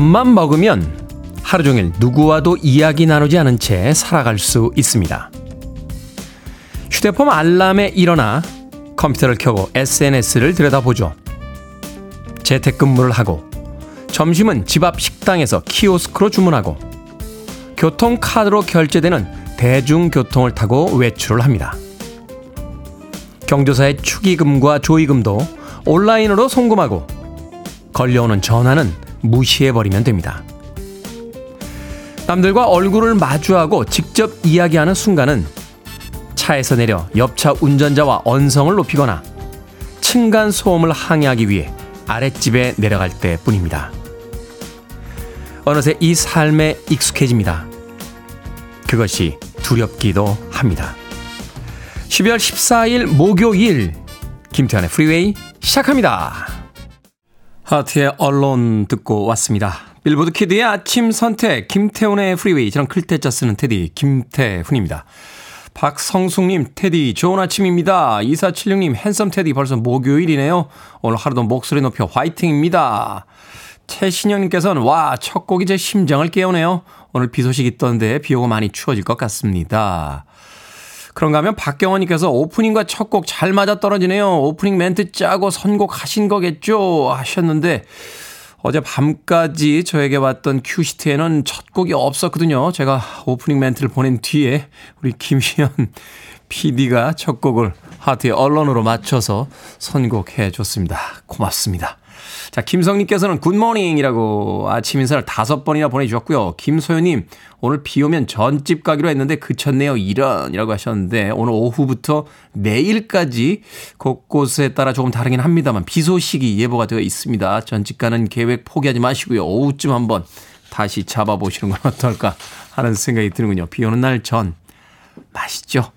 마음만 먹으면 하루 종일 누구와도 이야기 나누지 않은 채 살아갈 수 있습니다. 휴대폰 알람에 일어나 컴퓨터를 켜고 SNS를 들여다보죠. 재택근무를 하고 점심은 집 앞 식당에서 키오스크로 주문하고 교통카드로 결제되는 대중교통을 타고 외출을 합니다. 경조사의 축의금과 조의금도 온라인으로 송금하고 걸려오는 전화는 무시해버리면 됩니다. 남들과 얼굴을 마주하고 직접 이야기하는 순간은 차에서 내려 옆차 운전자와 언성을 높이거나 층간 소음을 항의하기 위해 아랫집에 내려갈 때 뿐입니다. 어느새 이 삶에 익숙해집니다. 그것이 두렵기도 합니다. 12월 14일 목요일 김태훈의 프리웨이 시작합니다. 하트의 언론 듣고 왔습니다. 빌보드 kid의 아침 선택, 김태훈의 프리웨이, 저는 클 태 자 쓰는 테디, 김태훈입니다. 박성숙님, 테디, 좋은 아침입니다. 2476님, handsome 테디, 벌써 목요일이네요. 오늘 하루도 목소리 높여 화이팅입니다. 최신영님께서는, 와, 첫 곡이 제 심장을 깨우네요. 오늘 비 소식 있던데 비 오고 많이 추워질 것 같습니다. 그런가 하면 박경원님께서 오프닝과 첫 곡 잘 맞아 떨어지네요. 오프닝 멘트 짜고 선곡 하신 거겠죠? 하셨는데, 어제 밤까지 저에게 왔던 큐시트에는 첫 곡이 없었거든요. 제가 오프닝 멘트를 보낸 뒤에 우리 김시현 PD가 첫 곡을 하트의 언론으로 맞춰서 선곡해 줬습니다. 고맙습니다. 자, 김성님께서는 good morning이라고 아침 인사를 다섯 번이나 보내주셨고요. 김소연님, 오늘 비 오면 전집 가기로 했는데 그쳤네요. 이런이라고 하셨는데 오늘 오후부터 내일까지 곳곳에 따라 조금 다르긴 합니다만 비 소식이 예보가 되어 있습니다. 전집 가는 계획 포기하지 마시고요. 오후쯤 한번 다시 잡아보시는 건 어떨까 하는 생각이 드는군요. 비 오는 날 전 맛있죠.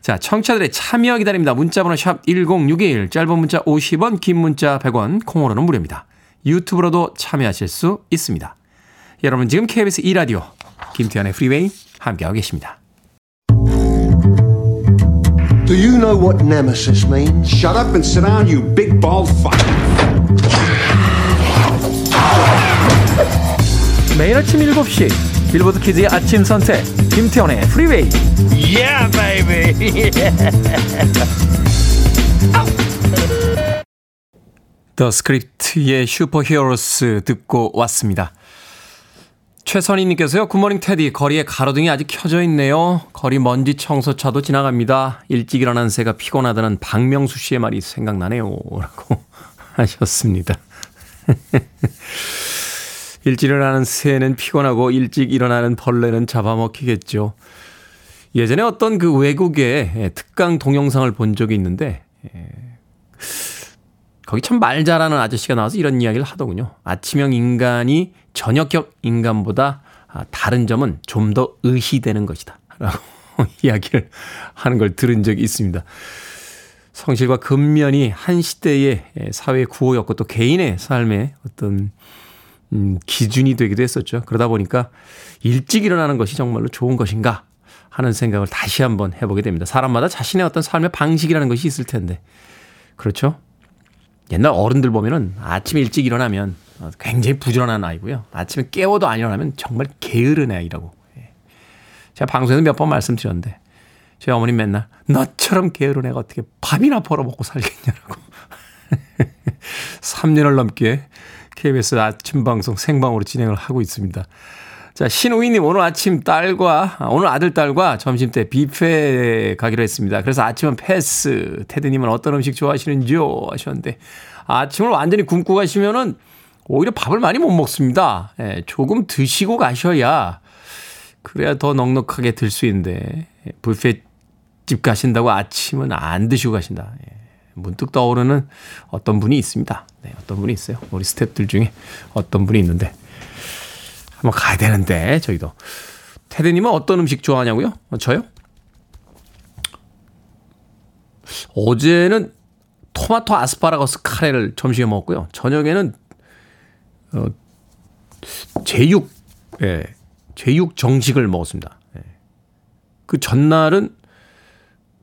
자, 청취자들의 참여 기다립니다. 문자번호 샵 1061, 짧은 문자 50원, 긴 문자 100원, 콩으로는 무료입니다. 유튜브로도 참여하실 수 있습니다. 여러분 지금 KBS 2라디오 김태훈의 프리웨이 함께하고 계십니다. Do you know what nemesis means? Shut up and sit down, you big bald fuck. 매일 아침 7시 빌보드 키즈의 아침 선택 김태훈의 프리웨이 Yeah, baby. The Script의 Superheroes 듣고 왔습니다. 최선희님께서요, good morning 테디, 거리에 가로등이 아직 켜져 있네요. 거리 먼지 청소차도 지나갑니다. 일찍 일어난 새가 피곤하다는 박명수 씨의 말이 생각나네요. 라고 하셨습니다. 일찍 일어나는 새는 피곤하고 일찍 일어나는 벌레는 잡아먹히겠죠. 예전에 어떤 그 외국의 특강 동영상을 본 적이 있는데, 거기 참 말 잘하는 아저씨가 나와서 이런 이야기를 하더군요. 아침형 인간이 저녁형 인간보다 아, 다른 점은 좀 더 의시되는 것이다. 라고 이야기를 하는 걸 들은 적이 있습니다. 성실과 근면이 한 시대의 사회 구호였고 또 개인의 삶의 어떤 음, 기준이 되기도 했었죠. 그러다 보니까 일찍 일어나는 것이 정말로 좋은 것인가 하는 생각을 다시 한번 해보게 됩니다. 사람마다 자신의 어떤 삶의 방식이라는 것이 있을 텐데. 그렇죠? 옛날 어른들 보면은 아침 일찍 일어나면 굉장히 부지런한 아이고요. 아침에 깨워도 안 일어나면 정말 게으른 아이라고. 예. 제가 방송에서 몇 번 말씀드렸는데 저희 어머님 맨날 너처럼 게으른 애가 어떻게 밥이나 벌어먹고 살겠냐라고. 3년을 넘게 KBS 아침 방송 생방으로 진행을 하고 있습니다. 자, 신우이님, 오늘 아침 딸과, 아, 오늘 아들 딸과 점심 때 뷔페 가기로 했습니다. 그래서 아침은 패스. 테드님은 어떤 음식 좋아하시는지요? 하셨는데, 아침을 완전히 굶고 가시면은 오히려 밥을 많이 못 먹습니다. 예, 조금 드시고 가셔야, 그래야 더 넉넉하게 들 수 있는데, 예, 뷔페 집 가신다고 아침은 안 드시고 가신다. 예, 문득 떠오르는 어떤 분이 있습니다. 네, 어떤 분이 있어요. 우리 스탭들 중에 어떤 분이 있는데, 한번 가야 되는데 저희도 테드님은 어떤 음식 좋아하냐고요? 어, 저요? 어제는 토마토 아스파라거스 카레를 점심에 먹었고요. 저녁에는 어, 제육, 예, 제육 정식을 먹었습니다. 예. 그 전날은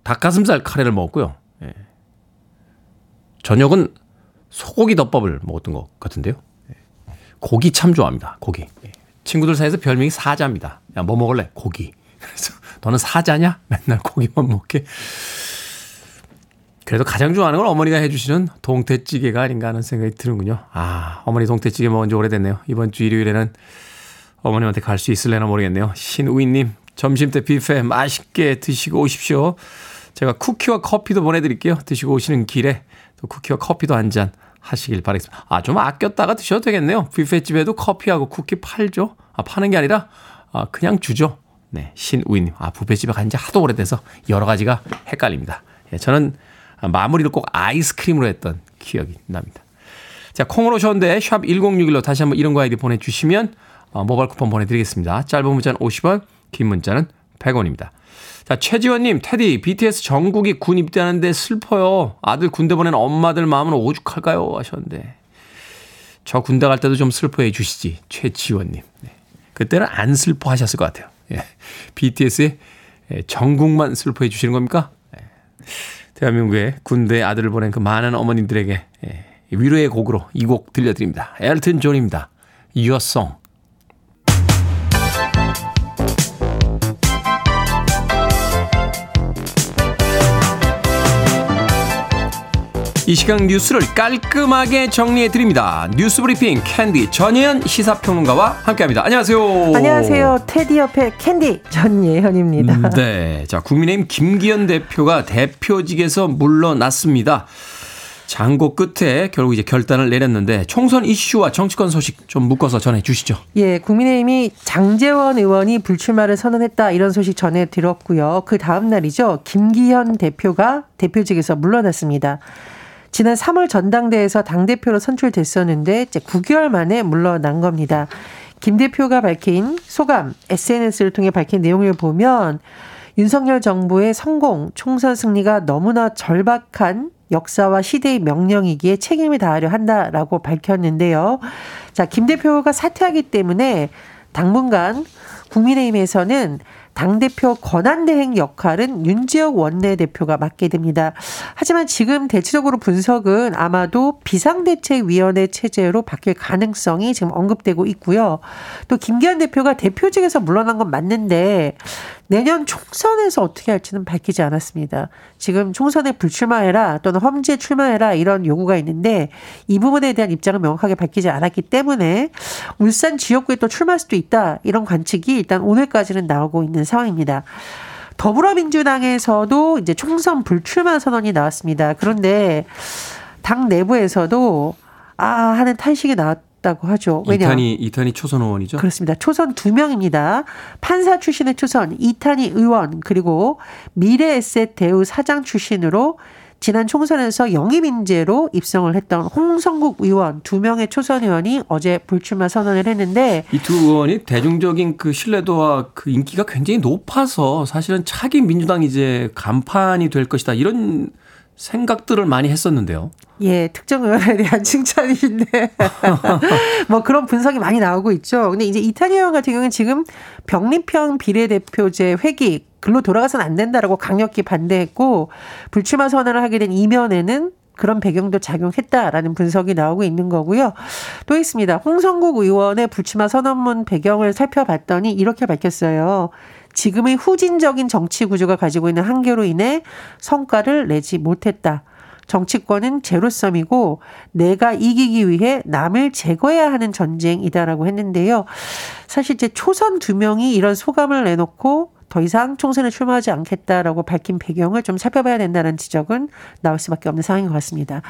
닭가슴살 카레를 먹었고요. 예. 저녁은 소고기 덮밥을 먹었던 것 같은데요. 고기 참 좋아합니다. 고기. 예. 친구들 사이에서 별명이 사자입니다. 야, 뭐 먹을래? 고기. 그래서 너는 사자냐? 맨날 고기만 먹게. 그래도 가장 좋아하는 건 어머니가 해주시는 동태찌개가 아닌가 하는 생각이 드는군요. 아, 어머니 동태찌개 먹은 지 오래됐네요. 이번 주 일요일에는 어머님한테 갈 수 있을래나 모르겠네요. 신우이님, 점심 때 뷔페 맛있게 드시고 오십시오. 제가 쿠키와 커피도 보내드릴게요. 드시고 오시는 길에 또 쿠키와 커피도 한 잔 하시길 바라겠습니다. 아, 좀 아꼈다가 드셔도 되겠네요. 뷔페집에도 커피하고 쿠키 팔죠? 아, 파는 게 아니라, 아, 그냥 주죠. 네, 신우이님. 아, 뷔페집에 간 지 하도 오래돼서 여러 가지가 헷갈립니다. 예, 저는 마무리를 꼭 아이스크림으로 했던 기억이 납니다. 자, 콩으로 오셨는데, 샵 1061로 다시 한번 이런 거 아이디 보내주시면, 어, 모바일 쿠폰 보내드리겠습니다. 짧은 문자는 50원, 긴 문자는 100원입니다. 자, 최지원님, 테디, BTS 정국이 군 입대하는데 슬퍼요. 아들 군대 보낸 엄마들 마음은 오죽할까요? 하셨는데. 저 군대 갈 때도 좀 슬퍼해 주시지, 최지원님. 네. 그때는 안 슬퍼 하셨을 것 같아요. 예. BTS의 정국만 슬퍼해 주시는 겁니까? 예. 대한민국의 군대 아들을 보낸 그 많은 어머님들에게 예. 위로의 곡으로 이 곡 들려드립니다. 엘튼 존입니다. Your Song. 이 시간 뉴스를 깔끔하게 정리해 드립니다. 뉴스 브리핑 캔디 전예현 시사평론가와 함께합니다. 안녕하세요. 안녕하세요. 테디 옆에 캔디 전예현입니다. 음, 네, 자 국민의힘 김기현 대표가 대표직에서 물러났습니다. 장고 끝에 결국 이제 결단을 내렸는데 총선 이슈와 정치권 소식 좀 묶어서 전해 주시죠. 예, 국민의힘이 장제원 의원이 불출마를 선언했다 이런 소식 전해 드렸고요. 그 다음 날이죠. 김기현 대표가 대표직에서 물러났습니다. 지난 3월 전당대회에서 당대표로 선출됐었는데 이제 9개월 만에 물러난 겁니다. 김 대표가 밝힌 소감, SNS를 통해 밝힌 내용을 보면 윤석열 정부의 성공, 총선 승리가 너무나 절박한 역사와 시대의 명령이기에 책임을 다하려 한다라고 밝혔는데요. 자, 김 대표가 사퇴하기 때문에 당분간 국민의힘에서는 당대표 권한대행 역할은 윤지혁 원내대표가 맡게 됩니다. 하지만 지금 대체적으로 분석은 아마도 비상대책위원회 체제로 바뀔 가능성이 지금 언급되고 있고요. 또 김기현 대표가 대표직에서 물러난 건 맞는데 내년 총선에서 어떻게 할지는 밝히지 않았습니다. 지금 총선에 불출마해라 또는 험지에 출마해라 이런 요구가 있는데 이 부분에 대한 입장을 명확하게 밝히지 않았기 때문에 울산 지역구에 또 출마할 수도 있다 이런 관측이 일단 오늘까지는 나오고 있는 상황입니다. 더불어민주당에서도 이제 총선 불출마 선언이 나왔습니다. 그런데 당 내부에서도 아 하는 탄식이 나왔. 다고 하죠. 왜냐? 이탄이 이탄이 초선 의원이죠. 그렇습니다. 초선 두 명입니다. 판사 출신의 초선 이탄이 의원 그리고 미래에셋 대우 사장 출신으로 지난 총선에서 영입 인재로 입성을 했던 홍성국 의원 두 명의 초선 의원이 어제 불출마 선언을 했는데 이 두 의원이 대중적인 그 신뢰도와 그 인기가 굉장히 높아서 사실은 차기 민주당 이제 간판이 될 것이다 이런 생각들을 많이 했었는데요. 예, 특정 의원에 대한 칭찬인데 뭐 그런 분석이 많이 나오고 있죠. 근데 이제 이탈리아 의원 같은 경우는 지금 병립형 비례대표제 회기 글로 돌아가서는 안 된다라고 강력히 반대했고 불출마 선언을 하게 된 이면에는 그런 배경도 작용했다라는 분석이 나오고 있는 거고요. 또 있습니다. 홍성국 의원의 불출마 선언문 배경을 살펴봤더니 이렇게 밝혔어요. 지금의 후진적인 정치 구조가 가지고 있는 한계로 인해 성과를 내지 못했다. 정치권은 제로섬이고 내가 이기기 위해 남을 제거해야 하는 전쟁이다라고 했는데요. 사실 이제 초선 두 명이 이런 소감을 내놓고 더 이상 총선에 출마하지 않겠다라고 밝힌 배경을 좀 살펴봐야 된다는 지적은 나올 수밖에 없는 상황인 것 같습니다.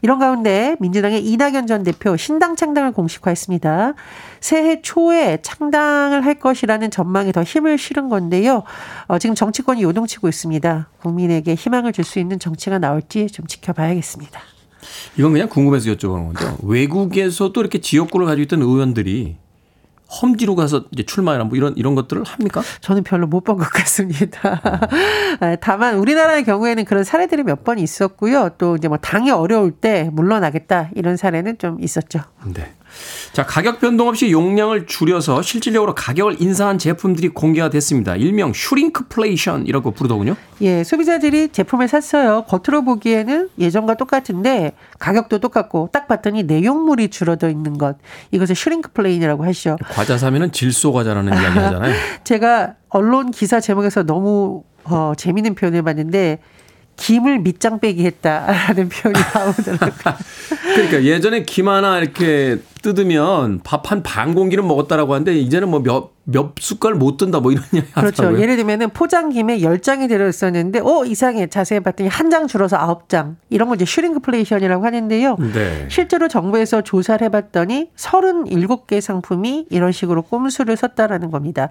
이런 가운데 민주당의 이낙연 전 대표 신당 창당을 공식화했습니다. 새해 초에 창당을 할 것이라는 전망에 더 힘을 실은 건데요. 어, 지금 정치권이 요동치고 있습니다. 국민에게 희망을 줄 수 있는 정치가 나올지 좀 지켜봐야겠습니다. 이건 그냥 궁금해서 여쭤보는 건데요. 외국에서도 이렇게 지역구를 가지고 있던 의원들이 험지로 가서 이제 출마해라 뭐 이런 이런 것들을 합니까? 저는 별로 못 본 것 같습니다. 아, 다만 우리나라의 경우에는 그런 사례들이 몇 번 있었고요. 또 이제 뭐 당이 어려울 때 물러나겠다 이런 사례는 좀 있었죠. 네. 자, 가격 변동 없이 용량을 줄여서 실질적으로 가격을 인상한 제품들이 공개가 됐습니다. 일명 shrinkflation이라고 부르더군요. 예, 소비자들이 제품을 샀어요. 겉으로 보기에는 예전과 똑같은데 가격도 똑같고 딱 봤더니 내용물이 줄어져 있는 것. 이것을 shrinkflation이라고 하시죠. 과자 사면은 질소 과자라는 이야기 하잖아요. 제가 언론 기사 제목에서 너무 어, 재미있는 표현을 봤는데 김을 밑장 빼기 했다라는 표현이 나오더라고요. 그러니까 예전에 김 하나 이렇게 뜯으면 밥 한 반 공기는 먹었다라고 하는데 이제는 뭐 몇 몇 숟갈 못 든다 뭐 이런 이야기 그렇죠. 하더라고요. 예를 들면은 포장김에 10장이 들어 있었는데 어 이상해. 자세히 봤더니 한 장 줄어서 9장. 이런 걸 이제 shrinkflation이라고 하는데요. 네. 실제로 정부에서 조사를 해 봤더니 37개 상품이 이런 식으로 꼼수를 썼다라는 겁니다.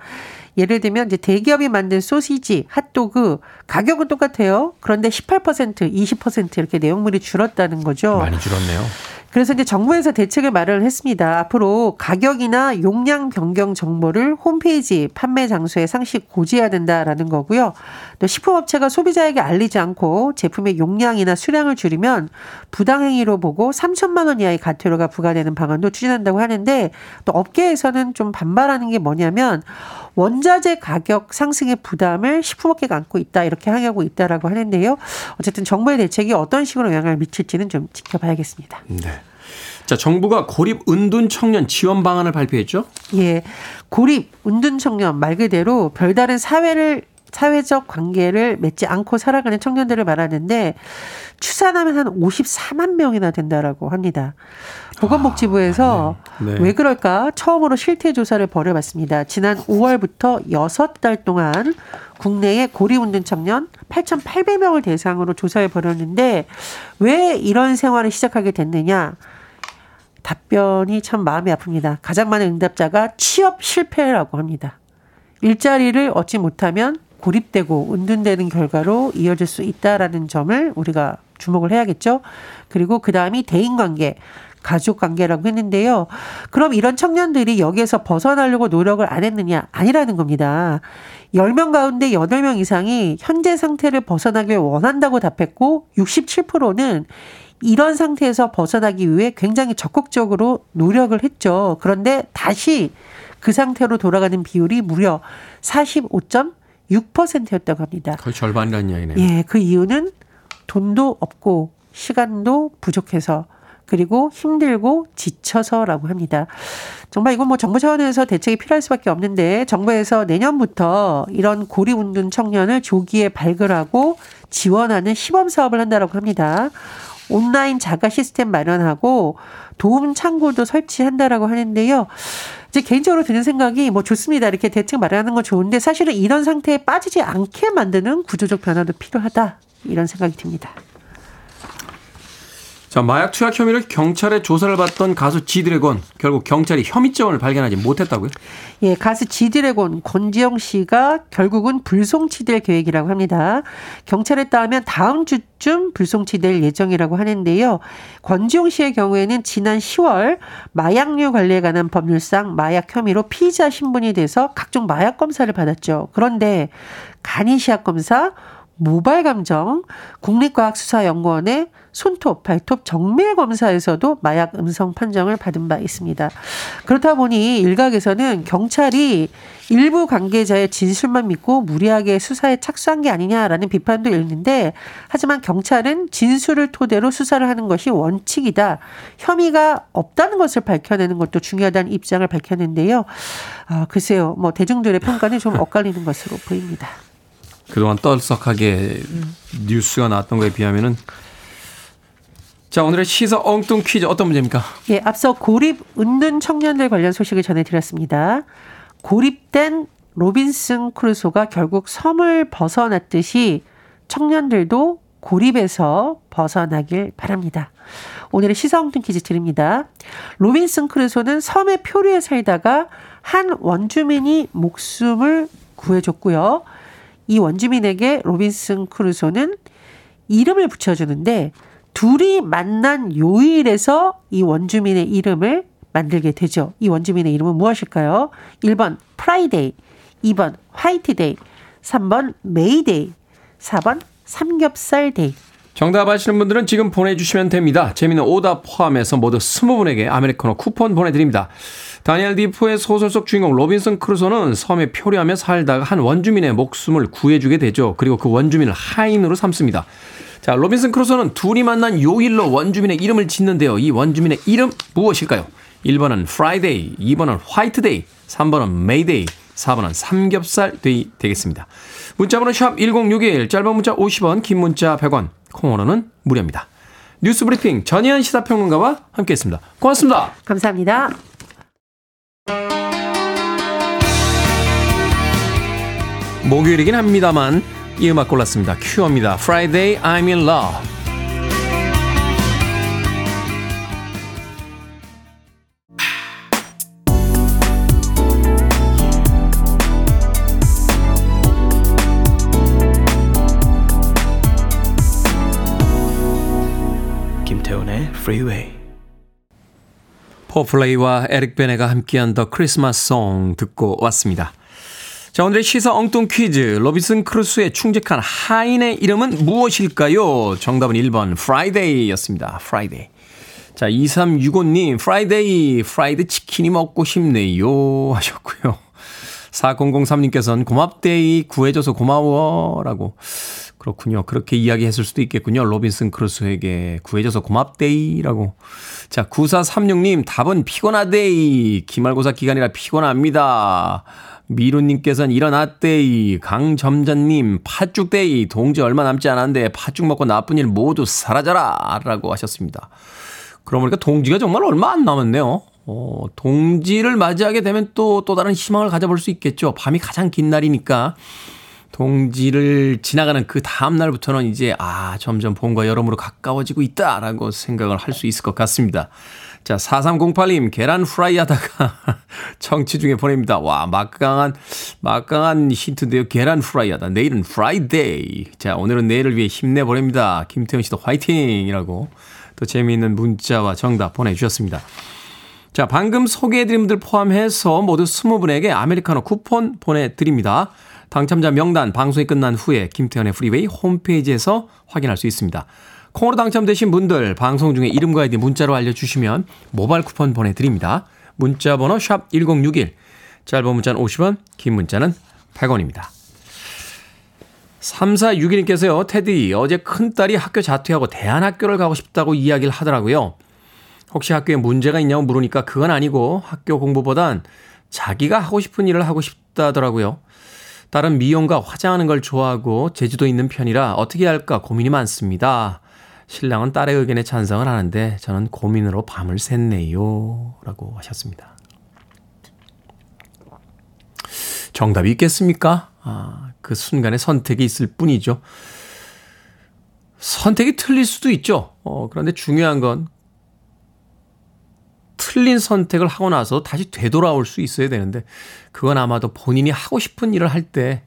예를 들면 이제 대기업이 만든 소시지, 핫도그 가격은 똑같아요. 그런데 18%, 20% 이렇게 내용물이 줄었다는 거죠. 많이 줄었네요. 그래서 이제 정부에서 대책을 마련을 했습니다. 앞으로 가격이나 용량 변경 정보를 홈페이지 판매 장소에 상시 고지해야 된다라는 거고요. 또 식품업체가 소비자에게 알리지 않고 제품의 용량이나 수량을 줄이면 부당행위로 보고 3천만 원 이하의 과태료가 부과되는 방안도 추진한다고 하는데 또 업계에서는 좀 반발하는 게 뭐냐면 원자재 가격 상승의 부담을 식품업계가 안고 있다 이렇게 항의하고 있다라고 하는데요. 어쨌든 정부의 대책이 어떤 식으로 영향을 미칠지는 좀 지켜봐야겠습니다. 네. 자, 정부가 고립 은둔 청년 지원 방안을 발표했죠? 예. 고립, 운둔 청년 말 그대로 별다른 사회를 사회적 관계를 맺지 않고 살아가는 청년들을 말하는데 추산하면 한 54만 명이나 된다라고 합니다. 보건복지부에서 아, 네. 네. 왜 그럴까 처음으로 실태 조사를 벌여봤습니다. 지난 5월부터 6달 동안 국내의 고립운둔 청년 8,800명을 대상으로 조사를 벌였는데 왜 이런 생활을 시작하게 됐느냐? 답변이 참 마음이 아픕니다. 가장 많은 응답자가 취업 실패라고 합니다. 일자리를 얻지 못하면 고립되고 은둔되는 결과로 이어질 수 있다라는 점을 우리가 주목을 해야겠죠. 그리고 그 다음이 대인관계. 가족 관계라고 했는데요. 그럼 이런 청년들이 여기에서 벗어나려고 노력을 안 했느냐? 아니라는 겁니다. 10명 가운데 8명 이상이 현재 상태를 벗어나길 원한다고 답했고 67%는 이런 상태에서 벗어나기 위해 굉장히 적극적으로 노력을 했죠. 그런데 다시 그 상태로 돌아가는 비율이 무려 45.6%였다고 합니다. 거의 절반이라는 이야기네요. 예, 그 이유는 돈도 없고 시간도 부족해서 그리고 힘들고 지쳐서라고 합니다. 정말 이건 뭐 정부 차원에서 대책이 필요할 수밖에 없는데 정부에서 내년부터 이런 고립운둔 청년을 조기에 발굴하고 지원하는 시범 사업을 한다라고 합니다. 온라인 자가 시스템 마련하고 도움 창구도 설치한다라고 하는데요. 이제 개인적으로 드는 생각이 뭐 좋습니다. 이렇게 대책 마련하는 건 좋은데 사실은 이런 상태에 빠지지 않게 만드는 구조적 변화도 필요하다. 이런 생각이 듭니다. 자, 마약 투약 혐의를 경찰에 조사를 받던 가수 지드래곤 결국 경찰이 혐의점을 발견하지 못했다고요? 예, 가수 지드래곤 권지영 씨가 결국은 불송치될 계획이라고 합니다. 경찰에 따르면 다음 주쯤 불송치될 예정이라고 하는데요. 권지영 씨의 경우에는 지난 10월 마약류 관리에 관한 법률상 마약 혐의로 피의자 신분이 돼서 각종 마약 검사를 받았죠. 그런데 간이시약 검사, 모발 감정, 국립과학수사연구원의 손톱, 발톱 정밀 검사에서도 마약 음성 판정을 받은 바 있습니다. 그렇다 보니 일각에서는 경찰이 일부 관계자의 진술만 믿고 무리하게 수사에 착수한 게 아니냐라는 비판도 있는데 하지만 경찰은 진술을 토대로 수사를 하는 것이 원칙이다. 혐의가 없다는 것을 밝혀내는 것도 중요하다는 입장을 밝혔는데요. 아, 글쎄요. 뭐 대중들의 평가는 좀 엇갈리는 것으로 보입니다. 그동안 떠들썩하게 뉴스가 나왔던 거에 비하면은 자, 오늘의 시사 엉뚱 퀴즈 어떤 문제입니까? 예, 앞서 고립 은둔 청년들 관련 소식을 전해드렸습니다. 고립된 로빈슨 크루소가 결국 섬을 벗어났듯이 청년들도 고립에서 벗어나길 바랍니다. 오늘의 시사 엉뚱 퀴즈 드립니다. 로빈슨 크루소는 섬에 표류해 살다가 한 원주민이 목숨을 구해줬고요. 이 원주민에게 로빈슨 크루소는 이름을 붙여주는데 둘이 만난 요일에서 이 원주민의 이름을 만들게 되죠. 이 원주민의 이름은 무엇일까요? 1번 프라이데이, 2번 화이트데이, 3번 메이데이, 4번 삼겹살데이. 정답 아시는 분들은 지금 보내주시면 됩니다. 재미는 오답 포함해서 모두 20분에게 아메리카노 쿠폰 보내드립니다. 다니엘 디포의 소설 속 주인공 로빈슨 크루소는 섬에 표류하며 살다가 한 원주민의 목숨을 구해주게 되죠. 그리고 그 원주민을 하인으로 삼습니다. 자, 로빈슨 크루소는 둘이 만난 요일로 원주민의 이름을 짓는데요. 이 원주민의 이름 무엇일까요? 1번은 프라이데이, 2번은 화이트데이, 3번은 메이데이, 4번은 삼겹살 데이 되겠습니다. 문자번호 샵 1061, 짧은 문자 50원, 긴 문자 100원, 콩으로는 무료입니다. 뉴스 브리핑 전희연 시사평론가와 함께했습니다. 고맙습니다. 감사합니다. 목요일이긴 합니다만 이 음악 골랐습니다. 큐어입니다. Friday I'm in love. 김태훈의 Freeway. 포플레이와 에릭 베네가 함께한 The Christmas Song 듣고 왔습니다. 자, 오늘의 시사 엉뚱 퀴즈. 로빈슨 크루소의 충직한 하인의 이름은 무엇일까요? 정답은 1번, 프라이데이 였습니다. 프라이데이. 자, 2365님, 프라이데이, 프라이드 치킨이 먹고 싶네요. 하셨고요. 4003님께서는 고맙데이, 구해줘서 고마워. 라고. 그렇군요. 그렇게 이야기했을 수도 있겠군요. 로빈슨 크루소에게 구해줘서 고맙데이라고. 자, 9436님, 답은 피곤하데이. 기말고사 기간이라 피곤합니다. 미루님께서는 일어났데이. 강점자님, 팥죽데이. 동지 얼마 남지 않았는데 팥죽 먹고 나쁜 일 모두 사라져라. 라고 하셨습니다. 그러고 보니까 동지가 정말 얼마 안 남았네요. 어, 동지를 맞이하게 되면 또, 또 다른 희망을 가져볼 수 있겠죠. 밤이 가장 긴 날이니까. 동지를 지나가는 그 다음 날부터는 이제 아 점점 봄과 여름으로 가까워지고 있다라고 생각을 할 수 있을 것 같습니다. 자 4308님 계란 프라이 하다가 청취 중에 보냅니다. 와 막강한 막강한 힌트인데요. 계란 프라이 하다. 내일은 Friday. 자 오늘은 내일을 위해 힘내 보냅니다. 김태훈 씨도 화이팅 이라고 또 재미있는 문자와 정답 보내주셨습니다. 자 방금 소개해드린 분들 포함해서 모두 20분에게 아메리카노 쿠폰 보내드립니다. 당첨자 명단 방송이 끝난 후에 김태훈의 Freeway 홈페이지에서 확인할 수 있습니다. 콩으로 당첨되신 분들 방송 중에 이름과 아이디 문자로 알려주시면 모바일 쿠폰 보내드립니다. 문자 번호 샵1061 짧은 문자는 50원 긴 문자는 100원입니다. 3461님께서요. 테디 어제 큰딸이 학교 자퇴하고 대안학교를 가고 싶다고 이야기를 하더라고요. 혹시 학교에 문제가 있냐고 물으니까 그건 아니고 학교 공부보단 자기가 하고 싶은 일을 하고 싶다더라고요. 딸은 미용과 화장하는 걸 좋아하고 제주도 있는 편이라 어떻게 할까 고민이 많습니다. 신랑은 딸의 의견에 찬성을 하는데 저는 고민으로 밤을 샜네요. 라고 하셨습니다. 정답이 있겠습니까? 아, 그 순간에 선택이 있을 뿐이죠. 선택이 틀릴 수도 있죠. 어, 그런데 중요한 건 틀린 선택을 하고 나서 다시 되돌아올 수 있어야 되는데 그건 아마도 본인이 하고 싶은 일을 할 때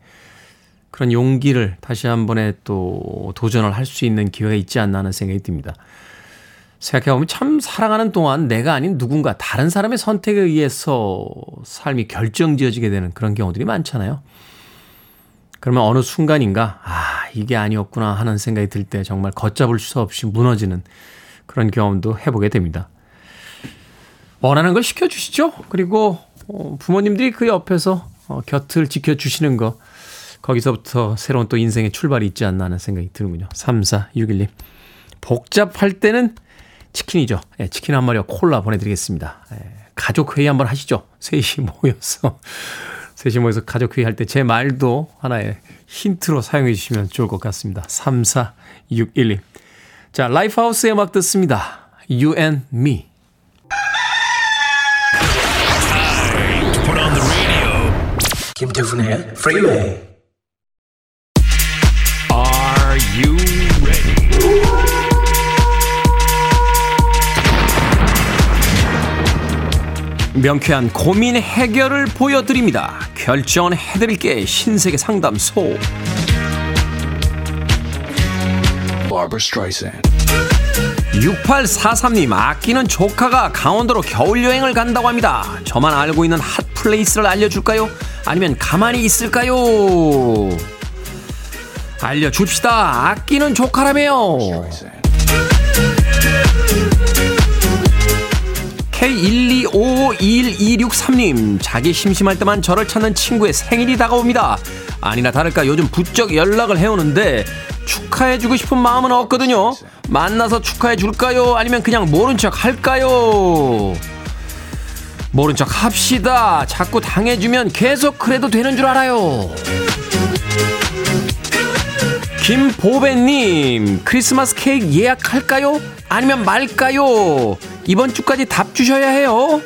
그런 용기를 다시 한 번에 또 도전을 할 수 있는 기회가 있지 않나 하는 생각이 듭니다. 생각해보면 참 사랑하는 동안 내가 아닌 누군가 다른 사람의 선택에 의해서 삶이 결정지어지게 되는 그런 경우들이 많잖아요. 그러면 어느 순간인가, 아, 이게 아니었구나 하는 생각이 들 때 정말 걷잡을 수 없이 무너지는 그런 경험도 해보게 됩니다. 원하는 걸 시켜주시죠. 그리고 어, 부모님들이 그 옆에서 어, 곁을 지켜주시는 거 거기서부터 새로운 또 인생의 출발이 있지 않나 하는 생각이 드는군요. 3461님. 복잡할 때는 치킨이죠. 예, 치킨 한 마리와 콜라 보내드리겠습니다. 예, 가족 회의 한번 하시죠. 셋이 모여서. 셋이 모여서 가족 회의 할 때 제 말도 하나의 힌트로 사용해 주시면 좋을 것 같습니다. 3461님. 자, 라이프하우스의 음악 듣습니다. You and me. 김태훈의 ready? 명쾌한 고민 해결을 보여드립니다. 결정은 해드릴게 신세계 상담소. Barbara Streisand. 6843님 아끼는 조카가 강원도로 겨울 여행을 간다고 합니다. 저만 알고 있는 핫 플레이스를 알려줄까요? 아니면 가만히 있을까요? 알려줍시다. 아끼는. Streisand. K1252163님, 자기 심심할 때만 저를 찾는 친구의 생일이 다가옵니다. 아니나 다를까 요즘 부쩍 연락을 해오는데 축하해주고 싶은 마음은 없거든요. 만나서 축하해줄까요? 아니면 그냥 모른 척 할까요? 모른 척 합시다. 자꾸 당해주면 계속 그래도 되는 줄 알아요. 김보배님, 크리스마스 케이크 예약할까요? 아니면 말까요? 이번 주까지 답 주셔야 해요.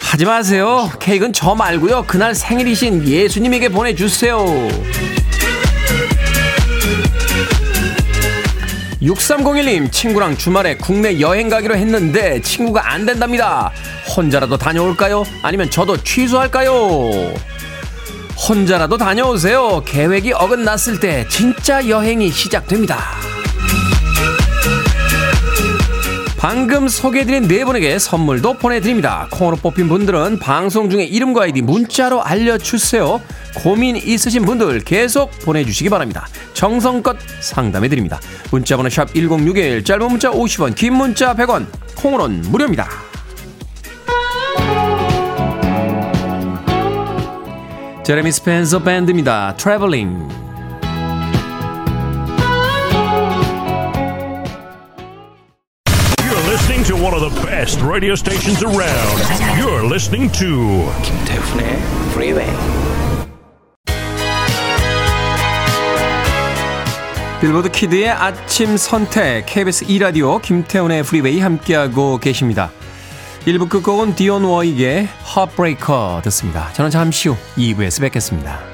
하지 마세요. 케이크는 저 말고요. 그날 생일이신 예수님에게 보내주세요. 6301님, 친구랑 주말에 국내 여행 가기로 했는데 친구가 안 된답니다. 혼자라도 다녀올까요? 아니면 저도 취소할까요? 혼자라도 다녀오세요. 계획이 어긋났을 때 진짜 여행이 시작됩니다. 방금 소개해드린 네 분에게 선물도 보내드립니다. 콩으로 뽑힌 분들은 방송 중에 이름과 아이디 문자로 알려주세요. 고민 있으신 분들 계속 보내주시기 바랍니다. 정성껏 상담해드립니다. 문자번호 샵 1061, 짧은 문자 50원, 긴 문자 100원, 콩으로는 무료입니다. 제레미 스펜서 밴드입니다. Travelling. You're listening to one of the best radio stations around. You're listening to 김태훈의 Freeway. 빌보드 Kid의 아침 선택 KBS 2 라디오 김태훈의 Freeway 함께하고 계십니다. 1부 끝곡은 디온 워윅의 Heartbreaker 듣습니다. 저는 잠시 후 2부에서 뵙겠습니다.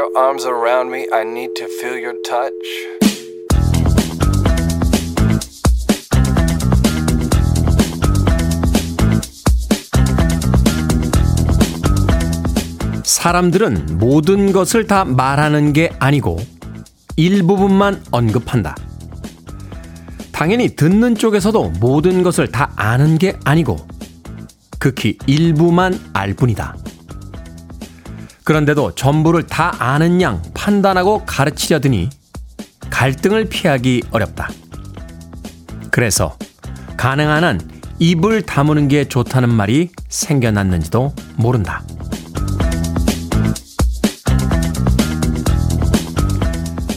Your arms around me. I need to feel your touch. 사람들은 모든 것을 다 말하는 게 아니고 일부분만 언급한다. 당연히 듣는 쪽에서도 모든 것을 다 아는 게 아니고 극히 일부만 알 뿐이다. 그런데도 전부를 다 아는 양 판단하고 가르치려드니 갈등을 피하기 어렵다. 그래서 가능한 한 입을 다무는 게 좋다는 말이 생겨났는지도 모른다.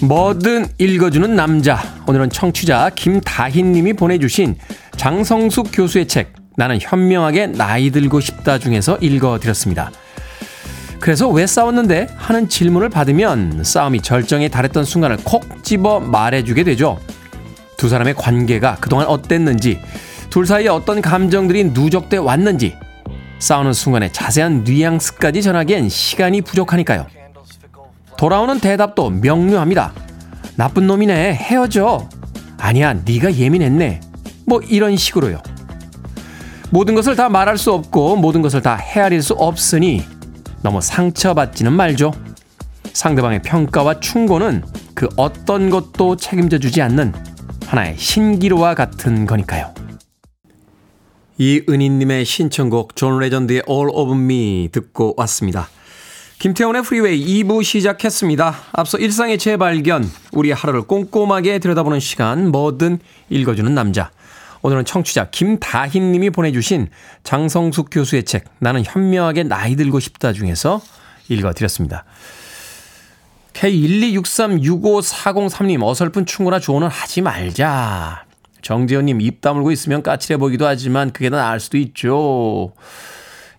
뭐든 읽어주는 남자. 오늘은 청취자 김다희 님이 보내주신 장성숙 교수의 책, 나는 현명하게 나이 들고 싶다 중에서 읽어드렸습니다. 그래서 왜 싸웠는데? 하는 질문을 받으면 싸움이 절정에 달했던 순간을 콕 집어 말해주게 되죠. 두 사람의 관계가 그동안 어땠는지, 둘 사이에 어떤 감정들이 누적돼 왔는지, 싸우는 순간의 자세한 뉘앙스까지 전하기엔 시간이 부족하니까요. 돌아오는 대답도 명료합니다. 나쁜 놈이네. 헤어져. 아니야, 네가 예민했네. 뭐 이런 식으로요. 모든 것을 다 말할 수 없고 모든 것을 다 헤아릴 수 없으니 너무 상처받지는 말죠. 상대방의 평가와 충고는 그 어떤 것도 책임져 주지 않는 하나의 신기루와 같은 거니까요. 이은희님의 신청곡 존 레전드의 All of Me 듣고 왔습니다. 김태훈의 Freeway 2부 시작했습니다. 앞서 일상의 재발견, 우리 하루를 꼼꼼하게 들여다보는 시간, 뭐든 읽어주는 남자. 오늘은 청취자 김다힌 님이 보내주신 장성숙 교수의 책, 나는 현명하게 나이 들고 싶다 중에서 읽어드렸습니다. K126365403님, 어설픈 충고나 조언은 하지 말자. 정재현님, 입 다물고 있으면 까칠해 보이기도 하지만 그게 더 나을 수도 있죠.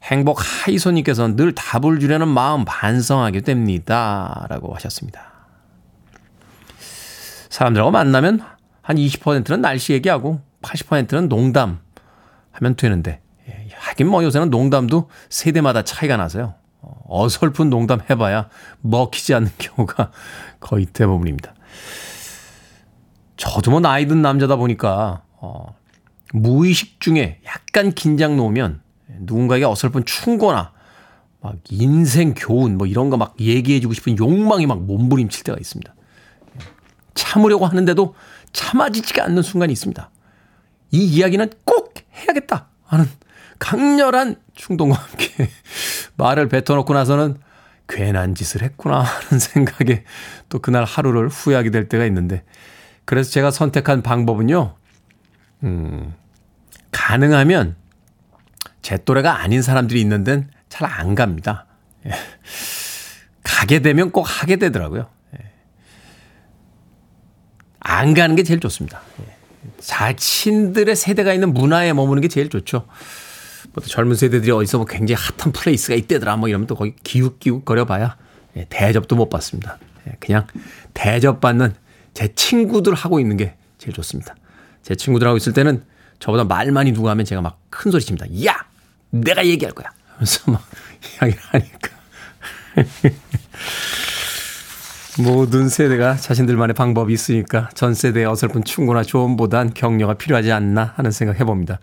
행복 하이소님께서 늘 답을 주려는 마음 반성하게 됩니다. 라고 하셨습니다. 사람들하고 만나면 한 20%는 날씨 얘기하고 80%는 농담 하면 되는데, 예, 하긴 뭐 요새는 농담도 세대마다 차이가 나서요. 어설픈 농담 해봐야 먹히지 않는 경우가 거의 대부분입니다. 저도 뭐 나이 든 남자다 보니까 어, 무의식 중에 약간 긴장 놓으면 누군가에게 어설픈 충고나 막 인생 교훈 뭐 이런 거 막 얘기해주고 싶은 욕망이 막 몸부림칠 때가 있습니다. 참으려고 하는데도 참아지지가 않는 순간이 있습니다. 이 이야기는 꼭 해야겠다 하는 강렬한 충동과 함께 말을 뱉어놓고 나서는 괜한 짓을 했구나 하는 생각에 또 그날 하루를 후회하게 될 때가 있는데 그래서 제가 선택한 방법은요, 음, 가능하면 제 또래가 아닌 사람들이 있는 데는 잘 안 갑니다. 예. 가게 되면 꼭 하게 되더라고요. 예. 안 가는 게 제일 좋습니다. 예. 자신들의 세대가 있는 문화에 머무는 게 제일 좋죠. 뭐 젊은 세대들이 어디서 뭐 굉장히 hot한 place가 있대더라 뭐 이러면 또 거기 기웃기웃 거려봐야 대접도 못 받습니다. 그냥 대접받는 제 친구들 하고 있는 게 제일 좋습니다. 제 친구들하고 있을 때는 저보다 말 많이 누가 하면 제가 막 큰 소리 칩니다. 야! 내가 얘기할 거야. 하면서 막 이야기를 하니까. 모든 세대가 자신들만의 방법이 있으니까 전 세대의 어설픈 충고나 조언보단 격려가 필요하지 않나 하는 생각 해봅니다.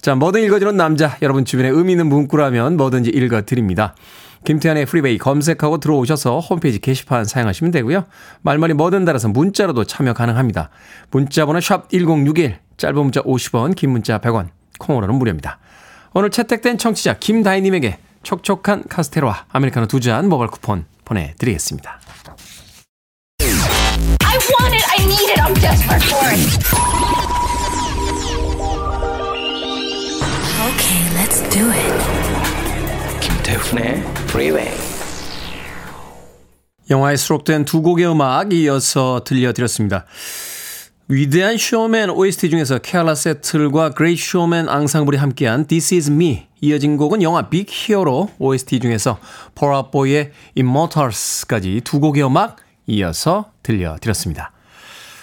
자, 뭐든 읽어주는 남자. 여러분 주변에 의미 있는 문구라면 뭐든지 읽어드립니다. 김태현의 프리베이 검색하고 들어오셔서 홈페이지 게시판 사용하시면 되고요. 말머리 뭐든 달아서 문자로도 참여 가능합니다. 문자번호 샵 1061, 짧은 문자 50원, 긴 문자 100원, 콩으로는 무료입니다. 오늘 채택된 청취자 김다희님에게 촉촉한 카스테라와 아메리카노 두 잔 모바일 쿠폰 보내드리겠습니다. I want it. I need it. I'm desperate for it. Okay, let's do it. 김태훈의 Freeway. 영화에 수록된 두 곡의 음악 이어서 들려드렸습니다. 위대한 쇼맨 OST 중에서 케알라 세틀과 그레이티스트 쇼맨 앙상블이 함께한 This Is Me 이어진 곡은 영화 빅 히어로 OST 중에서 폴 아웃 보이의 Immortals까지 두 곡의 음악 이어서 들려드렸습니다.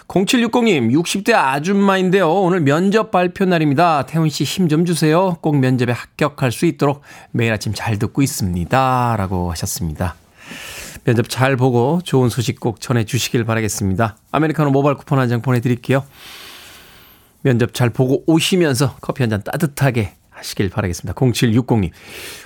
0760님, 60대 아줌마인데요. 오늘 면접 발표 날입니다. 태훈 씨 힘 좀 주세요. 꼭 면접에 합격할 수 있도록 매일 아침 잘 듣고 있습니다. 라고 하셨습니다. 면접 잘 보고 좋은 소식 꼭 전해 주시길 바라겠습니다. 아메리카노 모바일 쿠폰 한 장 보내드릴게요. 면접 잘 보고 오시면서 커피 한 잔 따뜻하게 하시길 바라겠습니다. 0760님.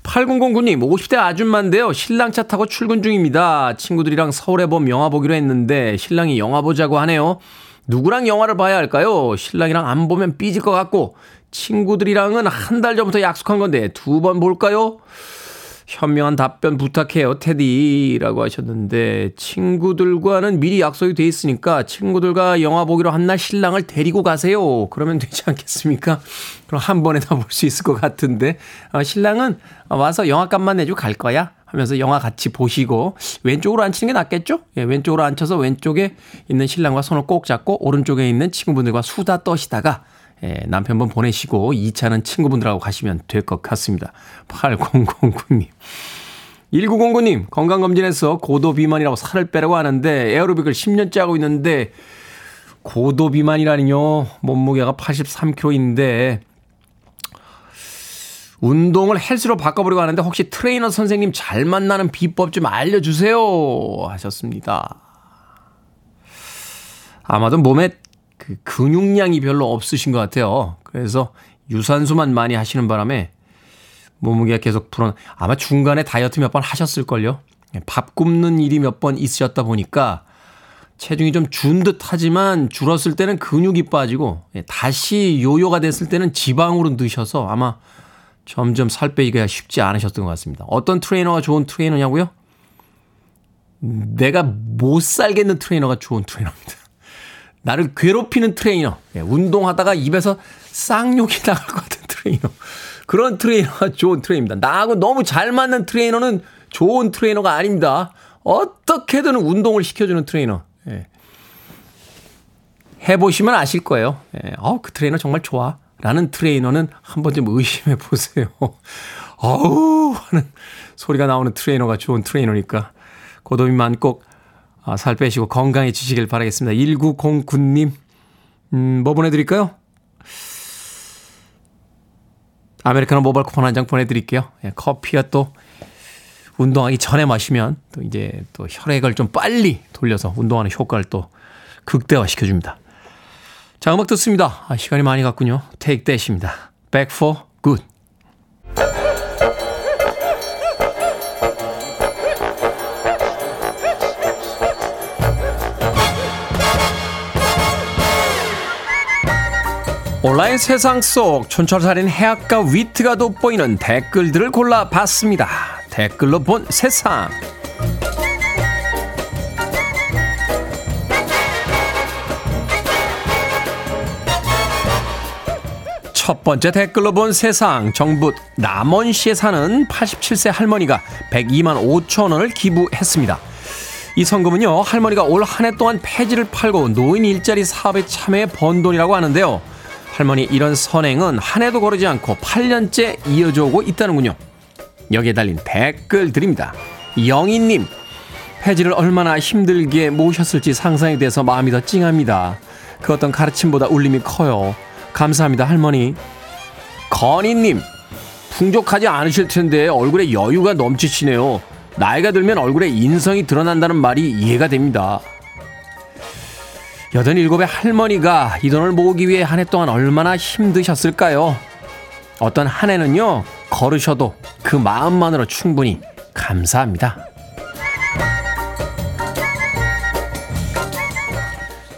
8009님, 50대 아줌마인데요. 신랑 차 타고 출근 중입니다. 친구들이랑 서울에 봄 영화 보기로 했는데 신랑이 영화 보자고 하네요. 누구랑 영화를 봐야 할까요? 신랑이랑 안 보면 삐질 것 같고 친구들이랑은 한 달 전부터 약속한 건데 두 번 볼까요? 현명한 답변 부탁해요, 테디라고 하셨는데 친구들과는 미리 약속이 돼 있으니까 친구들과 영화 보기로 한 날 신랑을 데리고 가세요. 그러면 되지 않겠습니까? 그럼 한 번에 다 볼 수 있을 것 같은데 어, 신랑은 와서 영화값만 내주고 갈 거야. 하면서 영화 같이 보시고 왼쪽으로 앉히는 게 낫겠죠? 예, 왼쪽으로 앉혀서 왼쪽에 있는 신랑과 손을 꼭 잡고 오른쪽에 있는 친구분들과 수다 떠시다가 예, 남편분 보내시고 2차는 친구분들하고 가시면 될 것 같습니다. 8009님. 1909님, 건강검진에서 고도 비만이라고 살을 빼라고 하는데 에어로빅을 10년째 하고 있는데 고도 비만이라니요. 몸무게가 83kg인데 운동을 헬스로 바꿔보려고 하는데 혹시 트레이너 선생님 잘 만나는 비법 좀 알려주세요. 하셨습니다. 아마도 몸에 그 근육량이 별로 없으신 것 같아요. 그래서 유산소만 많이 하시는 바람에 몸무게가 계속 불어 아마 중간에 다이어트 몇 번 하셨을걸요. 밥 굽는 일이 몇 번 있으셨다 보니까 체중이 좀 준 듯 하지만 줄었을 때는 근육이 빠지고 다시 요요가 됐을 때는 지방으로 드셔서 아마 점점 살 빼기가 쉽지 않으셨던 것 같습니다. 어떤 트레이너가 좋은 트레이너냐고요? 내가 못 살겠는 트레이너가 좋은 트레이너입니다. 나를 괴롭히는 트레이너. 예, 운동하다가 입에서 쌍욕이 나갈 것 같은 트레이너. 그런 트레이너가 좋은 트레이너입니다. 나하고 너무 잘 맞는 트레이너는 좋은 트레이너가 아닙니다. 어떻게든 운동을 시켜주는 트레이너. 예. 해보시면 아실 거예요. 예. 어, 그 트레이너 정말 좋아. 라는 트레이너는 한번좀 의심해 보세요. 어우! 하는 소리가 나오는 트레이너가 좋은 트레이너니까. 고도비만 꼭 아, 살 빼시고 건강해지시길 바라겠습니다. 1909님, 음, 뭐 보내드릴까요? 아메리카노 모바일 쿠폰 한 장 보내드릴게요. 예, 커피가 또 운동하기 전에 마시면 또 이제 또 혈액을 좀 빨리 돌려서 운동하는 효과를 또 극대화 시켜줍니다. 자, 음악 듣습니다. 아, 시간이 많이 갔군요. Take That입니다. Back for Good. 온라인 세상 속 촌철살인 해악과 위트가 돋보이는 댓글들을 골라봤습니다. 댓글로 본 세상. 첫 번째 댓글로 본 세상 정부 남원시에 사는 87세 할머니가 102만 5천 원을 기부했습니다. 이 성금은요 할머니가 올 한 해 동안 폐지를 팔고 노인 일자리 사업에 참여해 번 돈이라고 하는데요. 할머니 이런 선행은 한 해도 거르지 않고 8년째 이어져 오고 있다는군요. 여기에 달린 댓글 드립니다. 영희님 폐지를 얼마나 힘들게 모셨을지 상상이 돼서 마음이 더 찡합니다. 그 어떤 가르침보다 울림이 커요. 감사합니다, 할머니. 건희님, 풍족하지 않으실 텐데 얼굴에 여유가 넘치시네요. 나이가 들면 얼굴에 인성이 드러난다는 말이 이해가 됩니다. 여든 일곱의 할머니가 이 돈을 모으기 위해 한 해 동안 얼마나 힘드셨을까요? 어떤 한 해는요, 걸으셔도 그 마음만으로 충분히 감사합니다.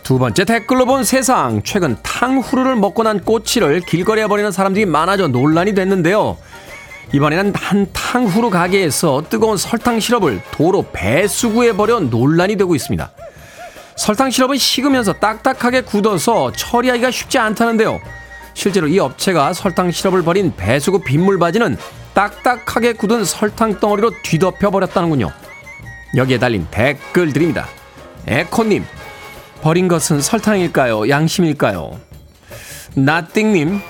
두 번째 댓글로 본 세상. 최근 탕후루를 먹고 난 꼬치를 길거리에 버리는 사람들이 많아져 논란이 됐는데요. 이번에는 한 탕후루 가게에서 뜨거운 설탕 시럽을 도로 배수구에 버려 논란이 되고 있습니다. 설탕 시럽은 식으면서 딱딱하게 굳어서 처리하기가 쉽지 않다는데요. 실제로 이 업체가 설탕 시럽을 버린 배수구 빗물 바지는 딱딱하게 굳은 설탕 덩어리로 뒤덮여 버렸다는군요. 여기에 달린 댓글 드립니다. 에코님, 버린 것은 설탕일까요? 양심일까요? 나띵님,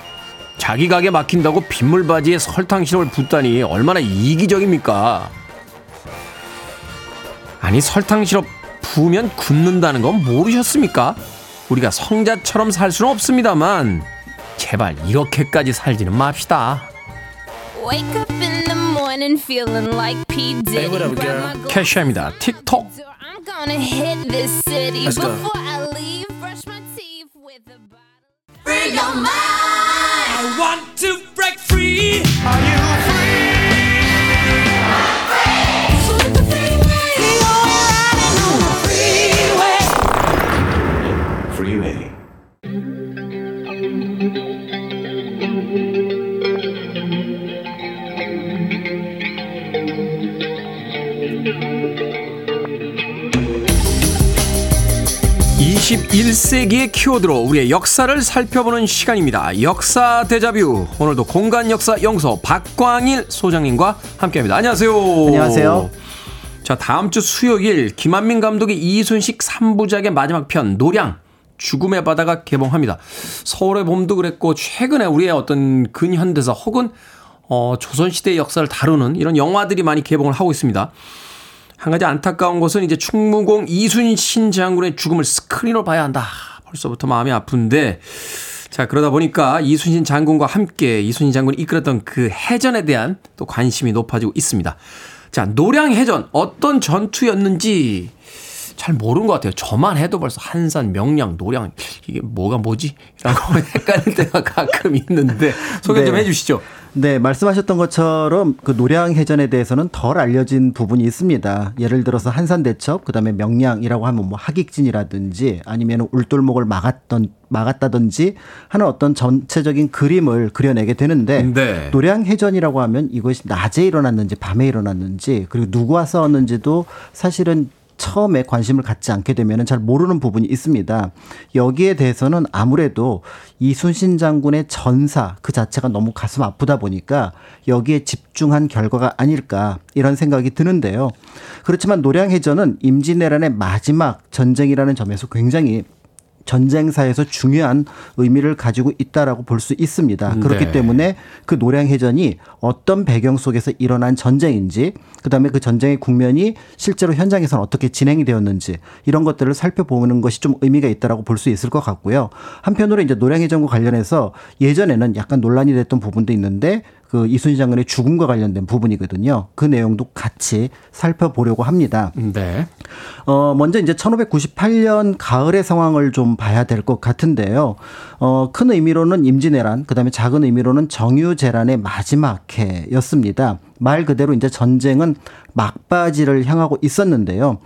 자기 가게 막힌다고 빗물 바지에 설탕 시럽을 붓다니 얼마나 이기적입니까? 아니 설탕 시럽 부으면 굳는다는 건 모르셨습니까? 우리가 성자처럼 살 수는 없습니다만 제발 이렇게까지 살지는 맙시다. 네, 캐시입니다. 틱톡. Free your mind. I want to break free. Are you free? 21세기의 키워드로 우리의 역사를 살펴보는 시간입니다. 역사 대자뷰. 오늘도 공간 역사 영서 박광일 소장님과 함께 합니다. 안녕하세요. 안녕하세요. 자, 다음 주 수요일 김한민 감독의 이순식 3부작의 마지막 편 노량 죽음의 바다가 개봉합니다. 서울의 봄도 그랬고 최근에 우리의 어떤 근현대사 혹은 어, 조선 시대 역사를 다루는 이런 영화들이 많이 개봉을 하고 있습니다. 한 가지 안타까운 것은 이제 충무공 이순신 장군의 죽음을 스크린으로 봐야 한다. 벌써부터 마음이 아픈데 자 그러다 보니까 이순신 장군과 함께 이순신 장군이 이끌었던 그 해전에 대한 또 관심이 높아지고 있습니다. 자 노량 해전 어떤 전투였는지 잘 모르는 것 같아요. 저만 해도 벌써 한산, 명량, 노량 이게 뭐가 뭐지? 라고 헷갈릴 때가 가끔 있는데 소개 좀 네. 해주시죠. 네, 말씀하셨던 것처럼 그 노량 해전에 대해서는 덜 알려진 부분이 있습니다. 예를 들어서 한산 대첩, 그다음에 명량이라고 하면 뭐 하객진이라든지 아니면 울돌목을 막았던 막았다든지 하는 어떤 전체적인 그림을 그려내게 되는데 네. 노량 해전이라고 하면 이것이 낮에 일어났는지 밤에 일어났는지 그리고 누구와 싸웠는지도 사실은 처음에 관심을 갖지 않게 되면 잘 모르는 부분이 있습니다. 여기에 대해서는 아무래도 이순신 장군의 전사 그 자체가 너무 가슴 아프다 보니까 여기에 집중한 결과가 아닐까 이런 생각이 드는데요. 그렇지만 노량해전은 임진왜란의 마지막 전쟁이라는 점에서 굉장히 전쟁사에서 중요한 의미를 가지고 있다라고 볼 수 있습니다. 그렇기 네. 때문에 그 노량해전이 어떤 배경 속에서 일어난 전쟁인지, 그다음에 그 전쟁의 국면이 실제로 현장에서는 어떻게 진행이 되었는지 이런 것들을 살펴보는 것이 좀 의미가 있다라고 볼 수 있을 것 같고요. 한편으로 이제 노량해전과 관련해서 예전에는 약간 논란이 됐던 부분도 있는데 그 이순신 장군의 죽음과 관련된 부분이거든요. 그 내용도 같이 살펴보려고 합니다. 네. 어, 먼저 이제 1598년 가을의 상황을 좀 봐야 될 것 같은데요. 어, 큰 의미로는 임진왜란, 그 다음에 작은 의미로는 정유재란의 마지막 해였습니다. 말 그대로 이제 전쟁은 막바지를 향하고 있었는데요.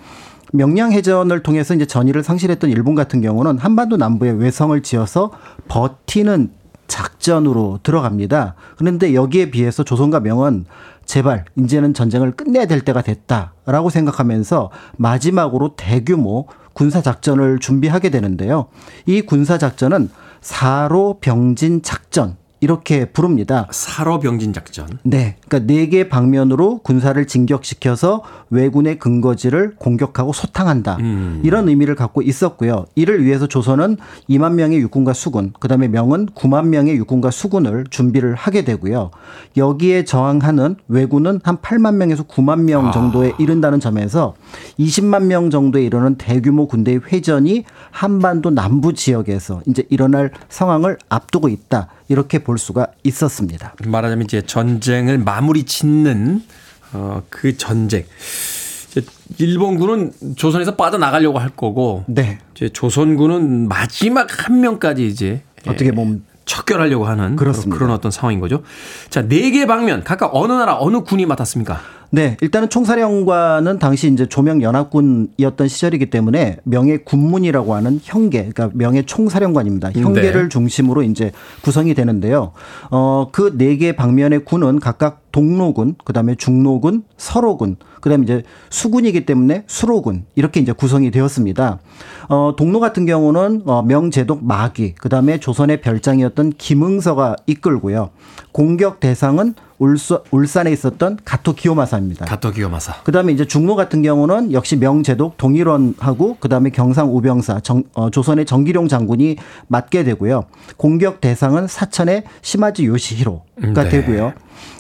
명량해전을 통해서 이제 전의를 상실했던 일본 같은 경우는 한반도 남부에 외성을 지어서 버티는 작전으로 들어갑니다. 그런데 여기에 비해서 조선과 명은 제발 이제는 전쟁을 끝내야 될 때가 됐다라고 생각하면서 마지막으로 대규모 군사 작전을 준비하게 되는데요. 이 군사 작전은 사로 병진 작전 이렇게 부릅니다. 사로병진 작전. 네. 그러니까 네 개 방면으로 군사를 진격시켜서 왜군의 근거지를 공격하고 소탕한다. 음. 이런 의미를 갖고 있었고요. 이를 위해서 조선은 2만 명의 육군과 수군, 그다음에 명은 9만 명의 육군과 수군을 준비를 하게 되고요. 여기에 저항하는 왜군은 한 8만 명에서 9만 명 정도에 이른다는 점에서 20만 명 정도에 이르는 대규모 군대의 회전이 한반도 남부 지역에서 이제 일어날 상황을 앞두고 있다. 이렇게 볼 수가 있었습니다. 말하자면 이제 전쟁을 마무리 짓는 어, 그 전쟁. 일본군은 조선에서 빠져나가려고 할 거고 네. 이제 조선군은 마지막 한 명까지 이제 어떻게 보면 척결하려고 하는 그렇습니다. 그런 어떤 상황인 거죠. 자, 네 개 방면 각각 어느 나라 어느 군이 맡았습니까? 네, 일단은 총사령관은 당시 이제 조명 연합군이었던 시절이기 때문에 명예 군문이라고 하는 형계, 그러니까 명예 총사령관입니다. 형계를 네. 중심으로 이제 구성이 되는데요. 어, 그 네 개 방면의 군은 각각 동로군, 그다음에 중로군, 서로군, 그다음에 이제 수군이기 때문에 수로군 이렇게 이제 구성이 되었습니다. 어, 동로 같은 경우는 어, 명제독 마귀, 그다음에 조선의 별장이었던 김응서가 이끌고요. 공격 대상은 울서, 울산 에 있었던 가토 기요마사입니다. 가토 기요마사. 그다음에 이제 중로 같은 경우는 역시 명제독 동일원하고 그다음에 경상 우병사 정, 어, 조선의 정기룡 장군이 맡게 되고요. 공격 대상은 사천의 시마지 요시히로가 네. 되고요.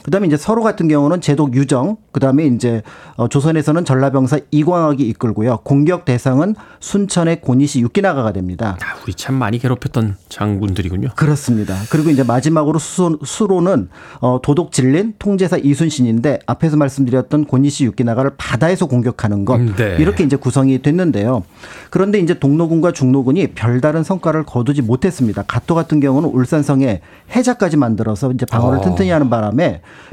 그다음에 이제 서로 같은 경우는 제독 유정, 그다음에 이제 어, 조선에서는 전라병사 이광학이 이끌고요. 공격 대상은 순천의 고니시 유키나가가 됩니다. 아, 우리 참 많이 괴롭혔던 장군들이군요. 그렇습니다. 그리고 이제 마지막으로 수소, 수로는 어, 도독 진린 통제사 이순신인데 앞에서 말씀드렸던 고니시 유키나가를 바다에서 공격하는 것 음, 네. 이렇게 이제 구성이 됐는데요. 그런데 이제 동로군과 중로군이 별다른 성과를 거두지 못했습니다. 가토 같은 경우는 울산성에 해자까지 만들어서 이제 방어를 어. 튼튼히 하는 바람에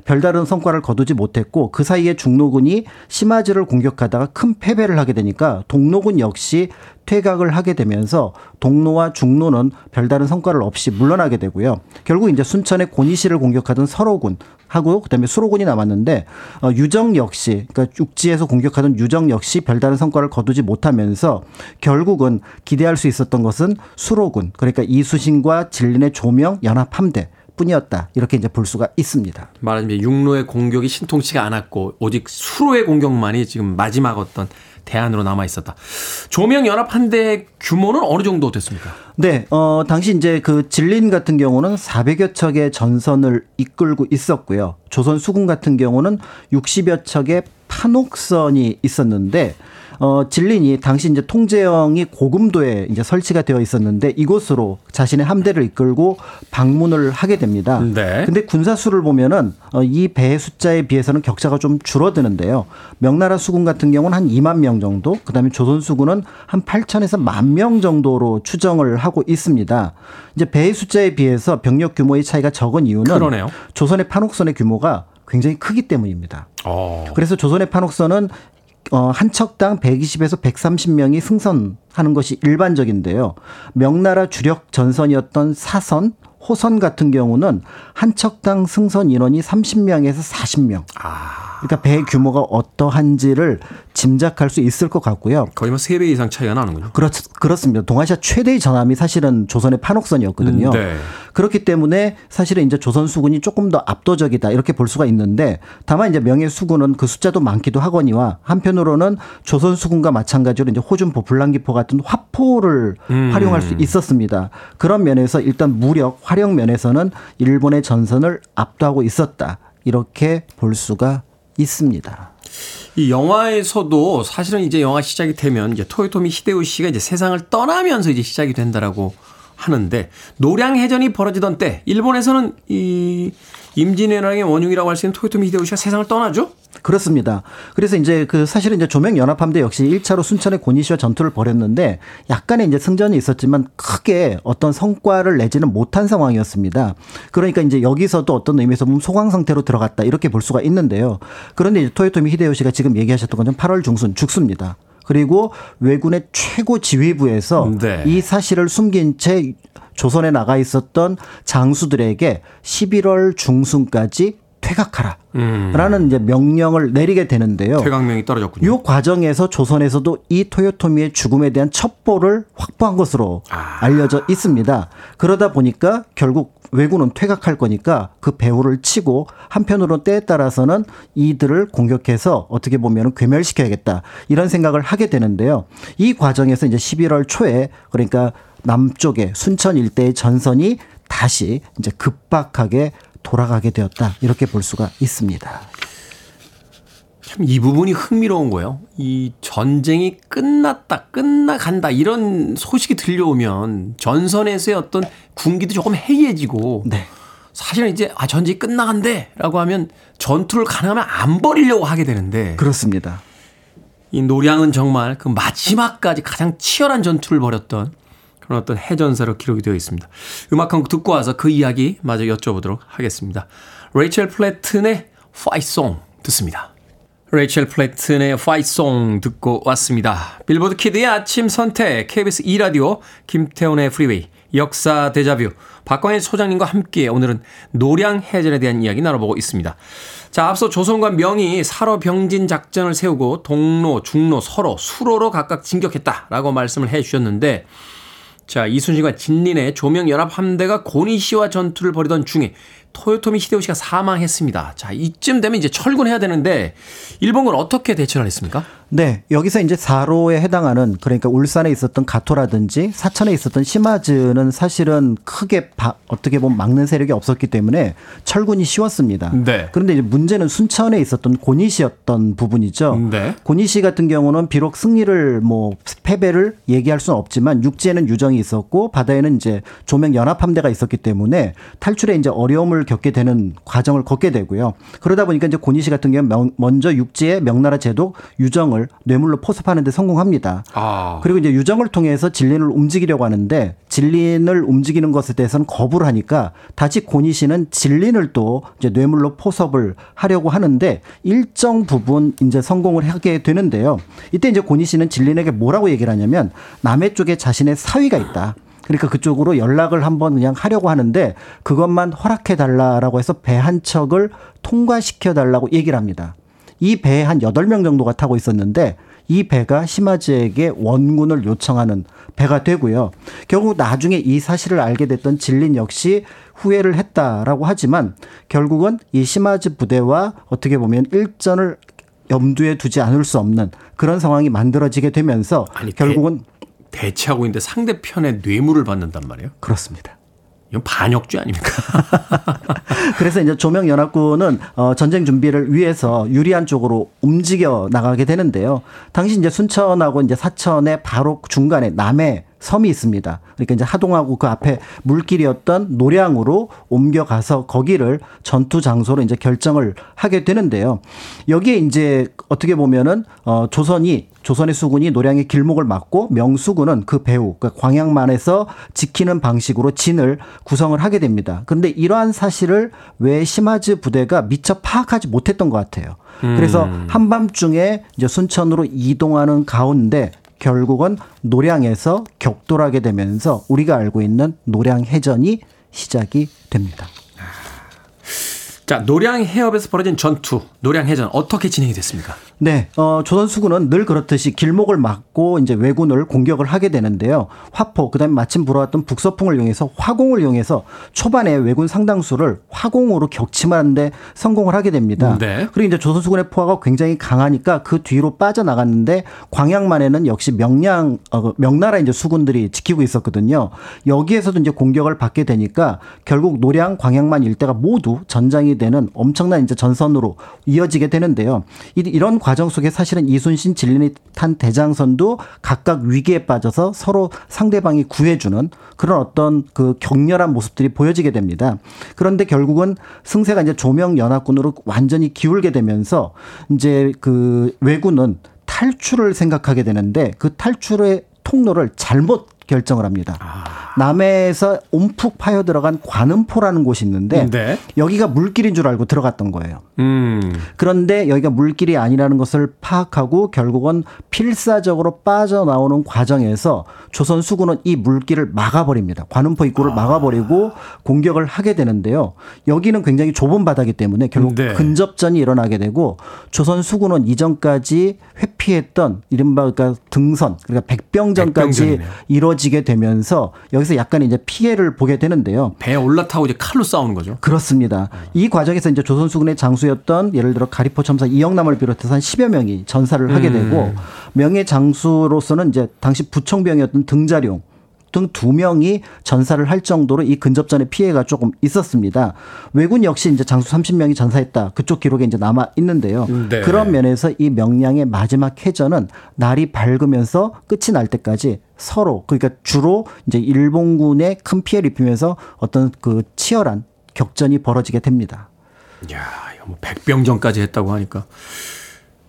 별다른 성과를 거두지 못했고 그 사이에 중로군이 시마즈를 공격하다가 큰 패배를 하게 되니까 동로군 역시 퇴각을 하게 되면서 동로와 중로는 별다른 성과를 없이 물러나게 되고요. 결국 이제 순천의 고니시를 공격하던 서로군 하고 그다음에 수로군이 남았는데 어, 유정 역시 그러니까 육지에서 공격하던 유정 역시 별다른 성과를 거두지 못하면서 결국은 기대할 수 있었던 것은 수로군 그러니까 이수신과 진린의 조명 연합 함대 뿐이었다 이렇게 이제 볼 수가 있습니다. 말하자면 육로의 공격이 신통치가 않았고 오직 수로의 공격만이 지금 마지막 어떤 대안으로 남아 있었다. 조명 연합 한대 규모는 어느 정도 됐습니까? 네, 어, 당시 이제 그 진린 같은 경우는 400여 척의 전선을 이끌고 있었고요. 조선 수군 같은 경우는 60여 척의 판옥선이 있었는데 어, 진린이 당시 이제 통제영이 고금도에 이제 설치가 되어 있었는데 이곳으로 자신의 함대를 이끌고 방문을 하게 됩니다. 네. 근데 군사수를 보면은 어, 이 배의 숫자에 비해서는 격차가 좀 줄어드는데요. 명나라 수군 같은 경우는 한 2만 명 정도, 그다음에 조선 수군은 한 8천에서 만명 정도로 추정을 하고 있습니다. 이제 배의 숫자에 비해서 병력 규모의 차이가 적은 이유는 그러네요. 조선의 판옥선의 규모가 굉장히 크기 때문입니다. 어. 그래서 조선의 판옥선은 어, 한 척당 120에서 130명이 승선하는 것이 일반적인데요. 명나라 주력 전선이었던 사선, 호선 같은 경우는 한 척당 승선 인원이 30명에서 40명. 그러니까 배 규모가 어떠한지를 짐작할 수 있을 것 같고요. 거의 뭐 3배 이상 차이가 나는군요. 그렇, 그렇습니다. 동아시아 최대의 전함이 사실은 조선의 판옥선이었거든요. 음, 네. 그렇기 때문에 사실은 이제 조선 수군이 조금 더 압도적이다 이렇게 볼 수가 있는데 다만 이제 명예 수군은 그 숫자도 많기도 하거니와 한편으로는 조선 수군과 마찬가지로 이제 호준포, 불랑기포 같은 화포를 음. 활용할 수 있었습니다. 그런 면에서 일단 무력, 화력 면에서는 일본의 전선을 압도하고 있었다 이렇게 볼 수가 있습니다. 이 영화에서도 사실은 이제 영화 시작이 되면 이제 토요토미 히데요시가 이제 세상을 떠나면서 이제 시작이 된다라고 하는데 노량 해전이 벌어지던 때 일본에서는 이 임진왜란의 원흉이라고 할 수 있는 토요토미 히데요시가 세상을 떠나죠? 그렇습니다. 그래서 이제 그 사실은 이제 조명 연합함대 역시 1차로 순천의 고니시와 전투를 벌였는데 약간의 이제 승전이 있었지만 크게 어떤 성과를 내지는 못한 상황이었습니다. 그러니까 이제 여기서도 어떤 의미에서 보면 소강 상태로 들어갔다 이렇게 볼 수가 있는데요. 그런데 이제 토요토미 히데요시가 지금 얘기하셨던 것은 8월 중순 죽습니다. 그리고 왜군의 최고 지휘부에서 네. 이 사실을 숨긴 채 조선에 나가 있었던 장수들에게 11월 중순까지 퇴각하라. 라는 이제 명령을 내리게 되는데요. 음. 퇴각명이 떨어졌군요. 이 과정에서 조선에서도 이 토요토미의 죽음에 대한 첩보를 확보한 것으로 아. 알려져 있습니다. 그러다 보니까 결국 왜군은 퇴각할 거니까 그 배후를 치고 한편으로 때에 따라서는 이들을 공격해서 어떻게 보면 괴멸시켜야겠다 이런 생각을 하게 되는데요. 이 과정에서 이제 11월 초에 그러니까 남쪽에 순천 일대의 전선이 다시 이제 급박하게 돌아가게 되었다 이렇게 볼 수가 있습니다. 참 이 부분이 흥미로운 거예요. 이 전쟁이 끝났다, 끝나간다 이런 소식이 들려오면 전선에서의 어떤 군기도 조금 해이해지고 네. 사실은 이제 아 전쟁이 끝나간대라고 하면 전투를 가능하면 안 벌이려고 하게 되는데 그렇습니다. 이 노량은 정말 그 마지막까지 가장 치열한 전투를 벌였던 그런 어떤 해전사로 기록이 되어 있습니다. 음악 한 곡 듣고 와서 그 이야기 마저 여쭤보도록 하겠습니다. 레이첼 플래튼의 Fight Song 듣습니다. 레이첼 플래튼의 Fight Song 듣고 왔습니다. 빌보드 키드의 아침 선택, KBS 2라디오, 김태훈의 프리웨이, 역사 데자뷰, 박광일 소장님과 함께 오늘은 노량 해전에 대한 이야기 나눠보고 있습니다. 자, 앞서 조선과 명이 살어병진 작전을 세우고 동로, 중로, 서로, 수로로 각각 진격했다라고 말씀을 해 주셨는데 자, 이순신과 진린의 조명연합 함대가 고니시와 전투를 벌이던 중에 토요토미 히데요시가 사망했습니다. 자, 이쯤 되면 이제 철군해야 되는데 일본군 어떻게 대처를 했습니까? 네, 여기서 이제 4로에 해당하는 그러니까 울산에 있었던 가토라든지 사천에 있었던 시마즈는 사실은 크게 바, 어떻게 보면 막는 세력이 없었기 때문에 철군이 쉬웠습니다. 네. 그런데 이제 문제는 순천에 있었던 고니시였던 부분이죠. 네. 고니시 같은 경우는 비록 승리를 뭐 패배를 얘기할 수는 없지만 육지에는 유정이 있었고 바다에는 이제 조명 연합 함대가 있었기 때문에 탈출에 이제 어려움을 겪게 되는 과정을 걷게 되고요. 그러다 보니까 이제 고니시 같은 경우 는 먼저 육지의 명나라 제독 유정을 뇌물로 포섭하는 데 성공합니다. 아. 그리고 이제 유정을 통해서 진린을 움직이려고 하는데 진린을 움직이는 것에 대해서는 거부를 하니까 다시 고니시는 진린을 또 이제 뇌물로 포섭을 하려고 하는데 일정 부분 이제 성공을 하게 되는데요. 이때 이제 고니시는 진린에게 뭐라고 얘기를 하냐면 남해 쪽에 자신의 사위가 있다. 그러니까 그쪽으로 연락을 한번 그냥 하려고 하는데 그것만 허락해 달라라고 해서 배 한 척을 통과시켜 달라고 얘기를 합니다. 이 배에 한 8명 정도가 타고 있었는데 이 배가 시마즈에게 원군을 요청하는 배가 되고요. 결국 나중에 이 사실을 알게 됐던 진린 역시 후회를 했다라고 하지만 결국은 이 시마즈 부대와 어떻게 보면 일전을 염두에 두지 않을 수 없는 그런 상황이 만들어지게 되면서 아니, 결국은 대치하고 있는데 상대편의 뇌물을 받는단 말이에요. 그렇습니다. 이건 반역죄 아닙니까? 그래서 이제 조명 연합군은 어 전쟁 준비를 위해서 유리한 쪽으로 움직여 나가게 되는데요. 당시 이제 순천하고 이제 사천의 바로 중간에 남해 섬이 있습니다. 그러니까 이제 하동하고 그 앞에 물길이었던 노량으로 옮겨가서 거기를 전투 장소로 이제 결정을 하게 되는데요. 여기에 이제 어떻게 보면은 어 조선이 조선의 수군이 노량의 길목을 막고 명수군은 그 배후 그러니까 광양만에서 지키는 방식으로 진을 구성을 하게 됩니다. 그런데 이러한 사실을 왜 시마즈 부대가 미처 파악하지 못했던 것 같아요. 그래서 한밤중에 이제 순천으로 이동하는 가운데 결국은 노량에서 격돌하게 되면서 우리가 알고 있는 노량 해전이 시작이 됩니다. 자, 노량 해협에서 벌어진 전투, 노량 해전 어떻게 진행이 됐습니까? 네, 어, 조선수군은 늘 그렇듯이 길목을 막고 이제 왜군을 공격을 하게 되는데요. 화포, 그 다음에 마침 불어왔던 북서풍을 이용해서 화공을 이용해서 초반에 왜군 상당수를 화공으로 격침하는데 성공을 하게 됩니다. 네. 그리고 이제 조선수군의 포화가 굉장히 강하니까 그 뒤로 빠져나갔는데 광양만에는 역시 명량, 어, 명나라 이제 수군들이 지키고 있었거든요. 여기에서도 이제 공격을 받게 되니까 결국 노량, 광양만 일대가 모두 전장이 되는 엄청난 이제 전선으로 이어지게 되는데요. 이- 이런 과정 속에 사실은 이순신 진리탄 대장선도 각각 위기에 빠져서 서로 상대방이 구해주는 그런 어떤 그 격렬한 모습들이 보여지게 됩니다. 그런데 결국은 승세가 이제 조명 연합군으로 완전히 기울게 되면서 이제 그 왜군은 탈출을 생각하게 되는데 그 탈출의 통로를 잘못 결정을 합니다. 남해에서 움푹 파여 들어간 관음포라는 곳이 있는데 네. 여기가 물길인 줄 알고 들어갔던 거예요. 음. 그런데 여기가 물길이 아니라는 것을 파악하고 결국은 필사적으로 빠져나오는 과정에서 조선 수군은 이 물길을 막아버립니다. 관음포 입구를 막아버리고 공격을 하게 되는데요. 여기는 굉장히 좁은 바다기 때문에 결국 네. 근접전이 일어나게 되고 조선 수군은 이전까지 회피했던 이른바 그러니까 등선 그러니까 백병전까지 백병전이네요. 이 루어지게 되면서 여기서 약간 이제 피해를 보게 되는데요. 배에 올라타고 이제 칼로 싸우는 거죠. 그렇습니다. 이 과정에서 이제 조선수군의 장수였던 예를 들어 가리포 첨사 이영남을 비롯해서 한 10여 명이 전사를 하게 되고 명예 장수로서는 이제 당시 부총병이었던 등자룡 등 두 명이 전사를 할 정도로 이 근접전의 피해가 조금 있었습니다. 왜군 역시 이제 장수 30명이 전사했다. 그쪽 기록에 이제 남아 있는데요. 네. 그런 면에서 이 명량의 마지막 해전은 날이 밝으면서 끝이 날 때까지 서로 그러니까 주로 이제 일본군에 큰 피해를 입히면서 어떤 그 치열한 격전이 벌어지게 됩니다. 야, 뭐 백병전까지 했다고 하니까.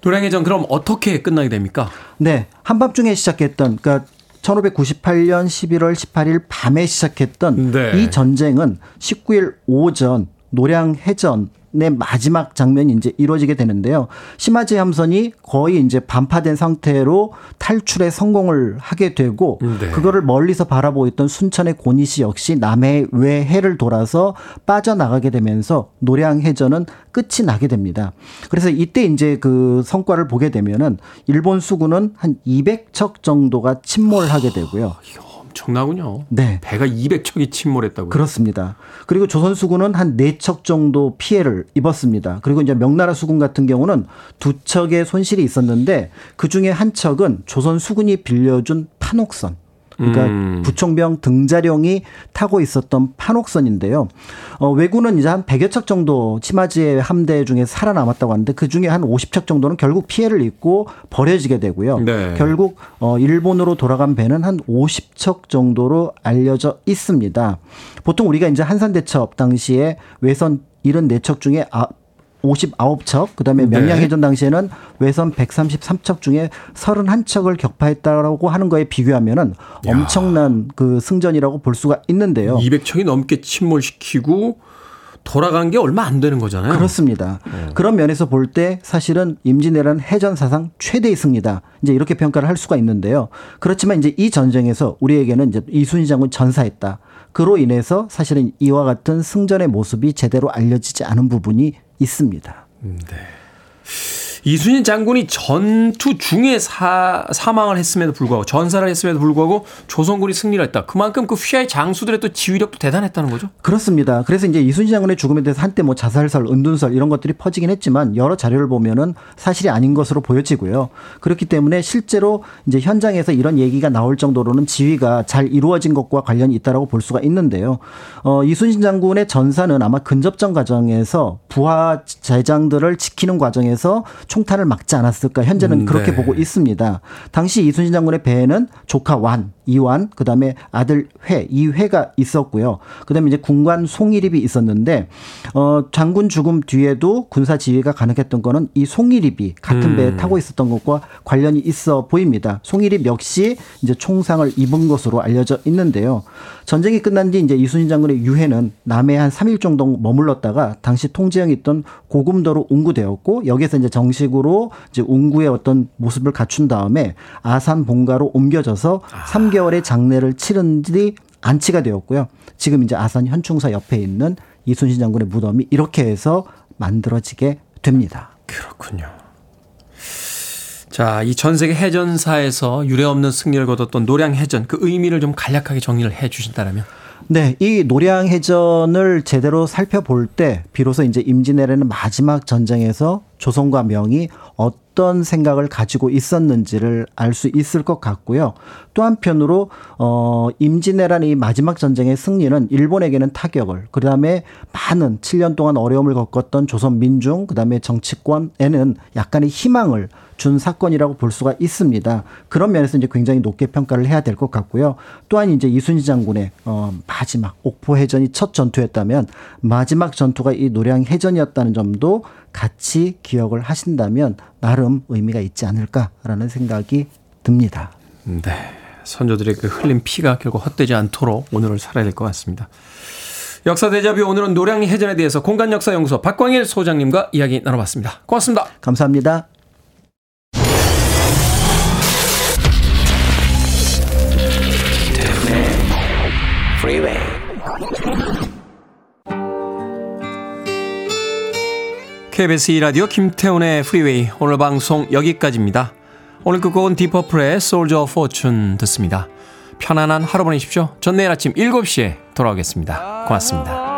노량해전 그럼 어떻게 끝나게 됩니까? 네, 한밤중에 시작했던 그러니까 1598년 11월 18일 밤에 시작했던 네. 이 전쟁은 19일 오전 노량 해전의 마지막 장면이 이제 이루어지게 되는데요. 심화제 함선이 거의 이제 반파된 상태로 탈출에 성공을 하게 되고 네. 그거를 멀리서 바라보고 있던 순천의 고니 씨 역시 남해 외해를 돌아서 빠져나가게 되면서 노량 해전은 끝이 나게 됩니다. 그래서 이때 이제 그 성과를 보게 되면은 일본 수군은 한 200척 정도가 침몰하게 되고요. 엄청나군요. 네. 배가 200척이 침몰했다고요. 그렇습니다. 그리고 조선 수군은 한네척 정도 피해를 입었습니다. 그리고 이제 명나라 수군 같은 경우는 두 척의 손실이 있었는데 그 중에 한 척은 조선 수군이 빌려준 판옥선. 그러니까 음. 부총병 등자령이 타고 있었던 판옥선인데요. 어, 왜군은 이제 한 100여 척 정도 치마지의 함대 중에 살아남았다고 하는데 그 중에 한 50척 정도는 결국 피해를 입고 버려지게 되고요. 네. 결국 어, 일본으로 돌아간 배는 한 50척 정도로 알려져 있습니다. 보통 우리가 이제 한산대첩 당시에 외선 74척 중에 아, 59척, 그 다음에 네. 명량해전 당시에는 외선 133척 중에 31척을 격파했다라고 하는 거에 비교하면은 엄청난 그 승전이라고 볼 수가 있는데요. 200척이 넘게 침몰시키고 돌아간 게 얼마 안 되는 거잖아요. 그렇습니다. 그런 면에서 볼 때 사실은 임진왜란 해전 사상 최대의 승리다. 이제 이렇게 평가를 할 수가 있는데요. 그렇지만 이제 이 전쟁에서 우리에게는 이제 이순신 장군 전사했다. 그로 인해서 사실은 이와 같은 승전의 모습이 제대로 알려지지 않은 부분이 있습니다. 이순신 장군이 전투 중에 사, 사망을 했음에도 불구하고 전사를 했음에도 불구하고 조선군이 승리를 했다. 그만큼 그 휘하의 장수들의 또 지휘력도 대단했다는 거죠. 그렇습니다. 그래서 이제 이순신 장군의 죽음에 대해서 한때 뭐 자살설, 은둔설 이런 것들이 퍼지긴 했지만 여러 자료를 보면은 사실이 아닌 것으로 보여지고요. 그렇기 때문에 실제로 이제 현장에서 이런 얘기가 나올 정도로는 지휘가 잘 이루어진 것과 관련이 있다라고 볼 수가 있는데요. 어, 이순신 장군의 전사는 아마 근접전 과정에서 부하 제장들을 지키는 과정에서 총탄을 막지 않았을까 현재는 음, 그렇게 네. 보고 있습니다. 당시 이순신 장군의 배에는 조카 완, 이완, 그 다음에 아들 회, 이 회가 있었고요. 그 다음에 이제 군관 송일입이 있었는데 어 장군 죽음 뒤에도 군사 지휘가 가능했던 거는 이 송일입이 같은 음. 배에 타고 있었던 것과 관련이 있어 보입니다. 송일입 역시 이제 총상을 입은 것으로 알려져 있는데요. 전쟁이 끝난 뒤 이제 이순신 장군의 유해는 남해에 한 3일 정도 머물렀다가 당시 통제형이 있던 고금도로 운구되었고 여기에서 이제 정식으로 이제 운구의 어떤 모습을 갖춘 다음에 아산 본가로 옮겨져서 3개월의 장례를 치른 뒤 안치가 되었고요. 지금 이제 아산 현충사 옆에 있는 이순신 장군의 무덤이 이렇게 해서 만들어지게 됩니다. 그렇군요. 자, 이 전 세계 해전사에서 유례 없는 승리를 거뒀던 노량 해전 그 의미를 좀 간략하게 정리를 해 주신다면. 네, 이 노량 해전을 제대로 살펴볼 때 비로소 이제 임진왜란의 마지막 전쟁에서 조선과 명이 어 떤 생각을 가지고 있었는지를 알 수 있을 것 같고요. 또 한편으로 어 임진왜란 이 마지막 전쟁의 승리는 일본에게는 타격을 그다음에 많은 7년 동안 어려움을 겪었던 조선 민중 그다음에 정치권에는 약간의 희망을 준 사건이라고 볼 수가 있습니다. 그런 면에서 이제 굉장히 높게 평가를 해야 될 것 같고요. 또한 이제 이순신 장군의 어 마지막 옥포 해전이 첫 전투였다면 마지막 전투가 이 노량 해전이었다는 점도 같이 기억을 하신다면 나름 의미가 있지 않을까라는 생각이 듭니다. 네. 선조들의 그 흘린 피가 결국 헛되지 않도록 오늘을 살아야 될 것 같습니다. 역사 대자뷰 오늘은 노량리 해전에 대해서 공간역사연구소 박광일 소장님과 이야기 나눠봤습니다. 고맙습니다. 감사합니다. KBS 2라디오 김태훈의 프리웨이 오늘 방송 여기까지입니다. 오늘 끝곡은 디퍼플의 Soldier of Fortune 듣습니다. 편안한 하루 보내십시오. 전 내일 아침 7시에 돌아오겠습니다. 고맙습니다.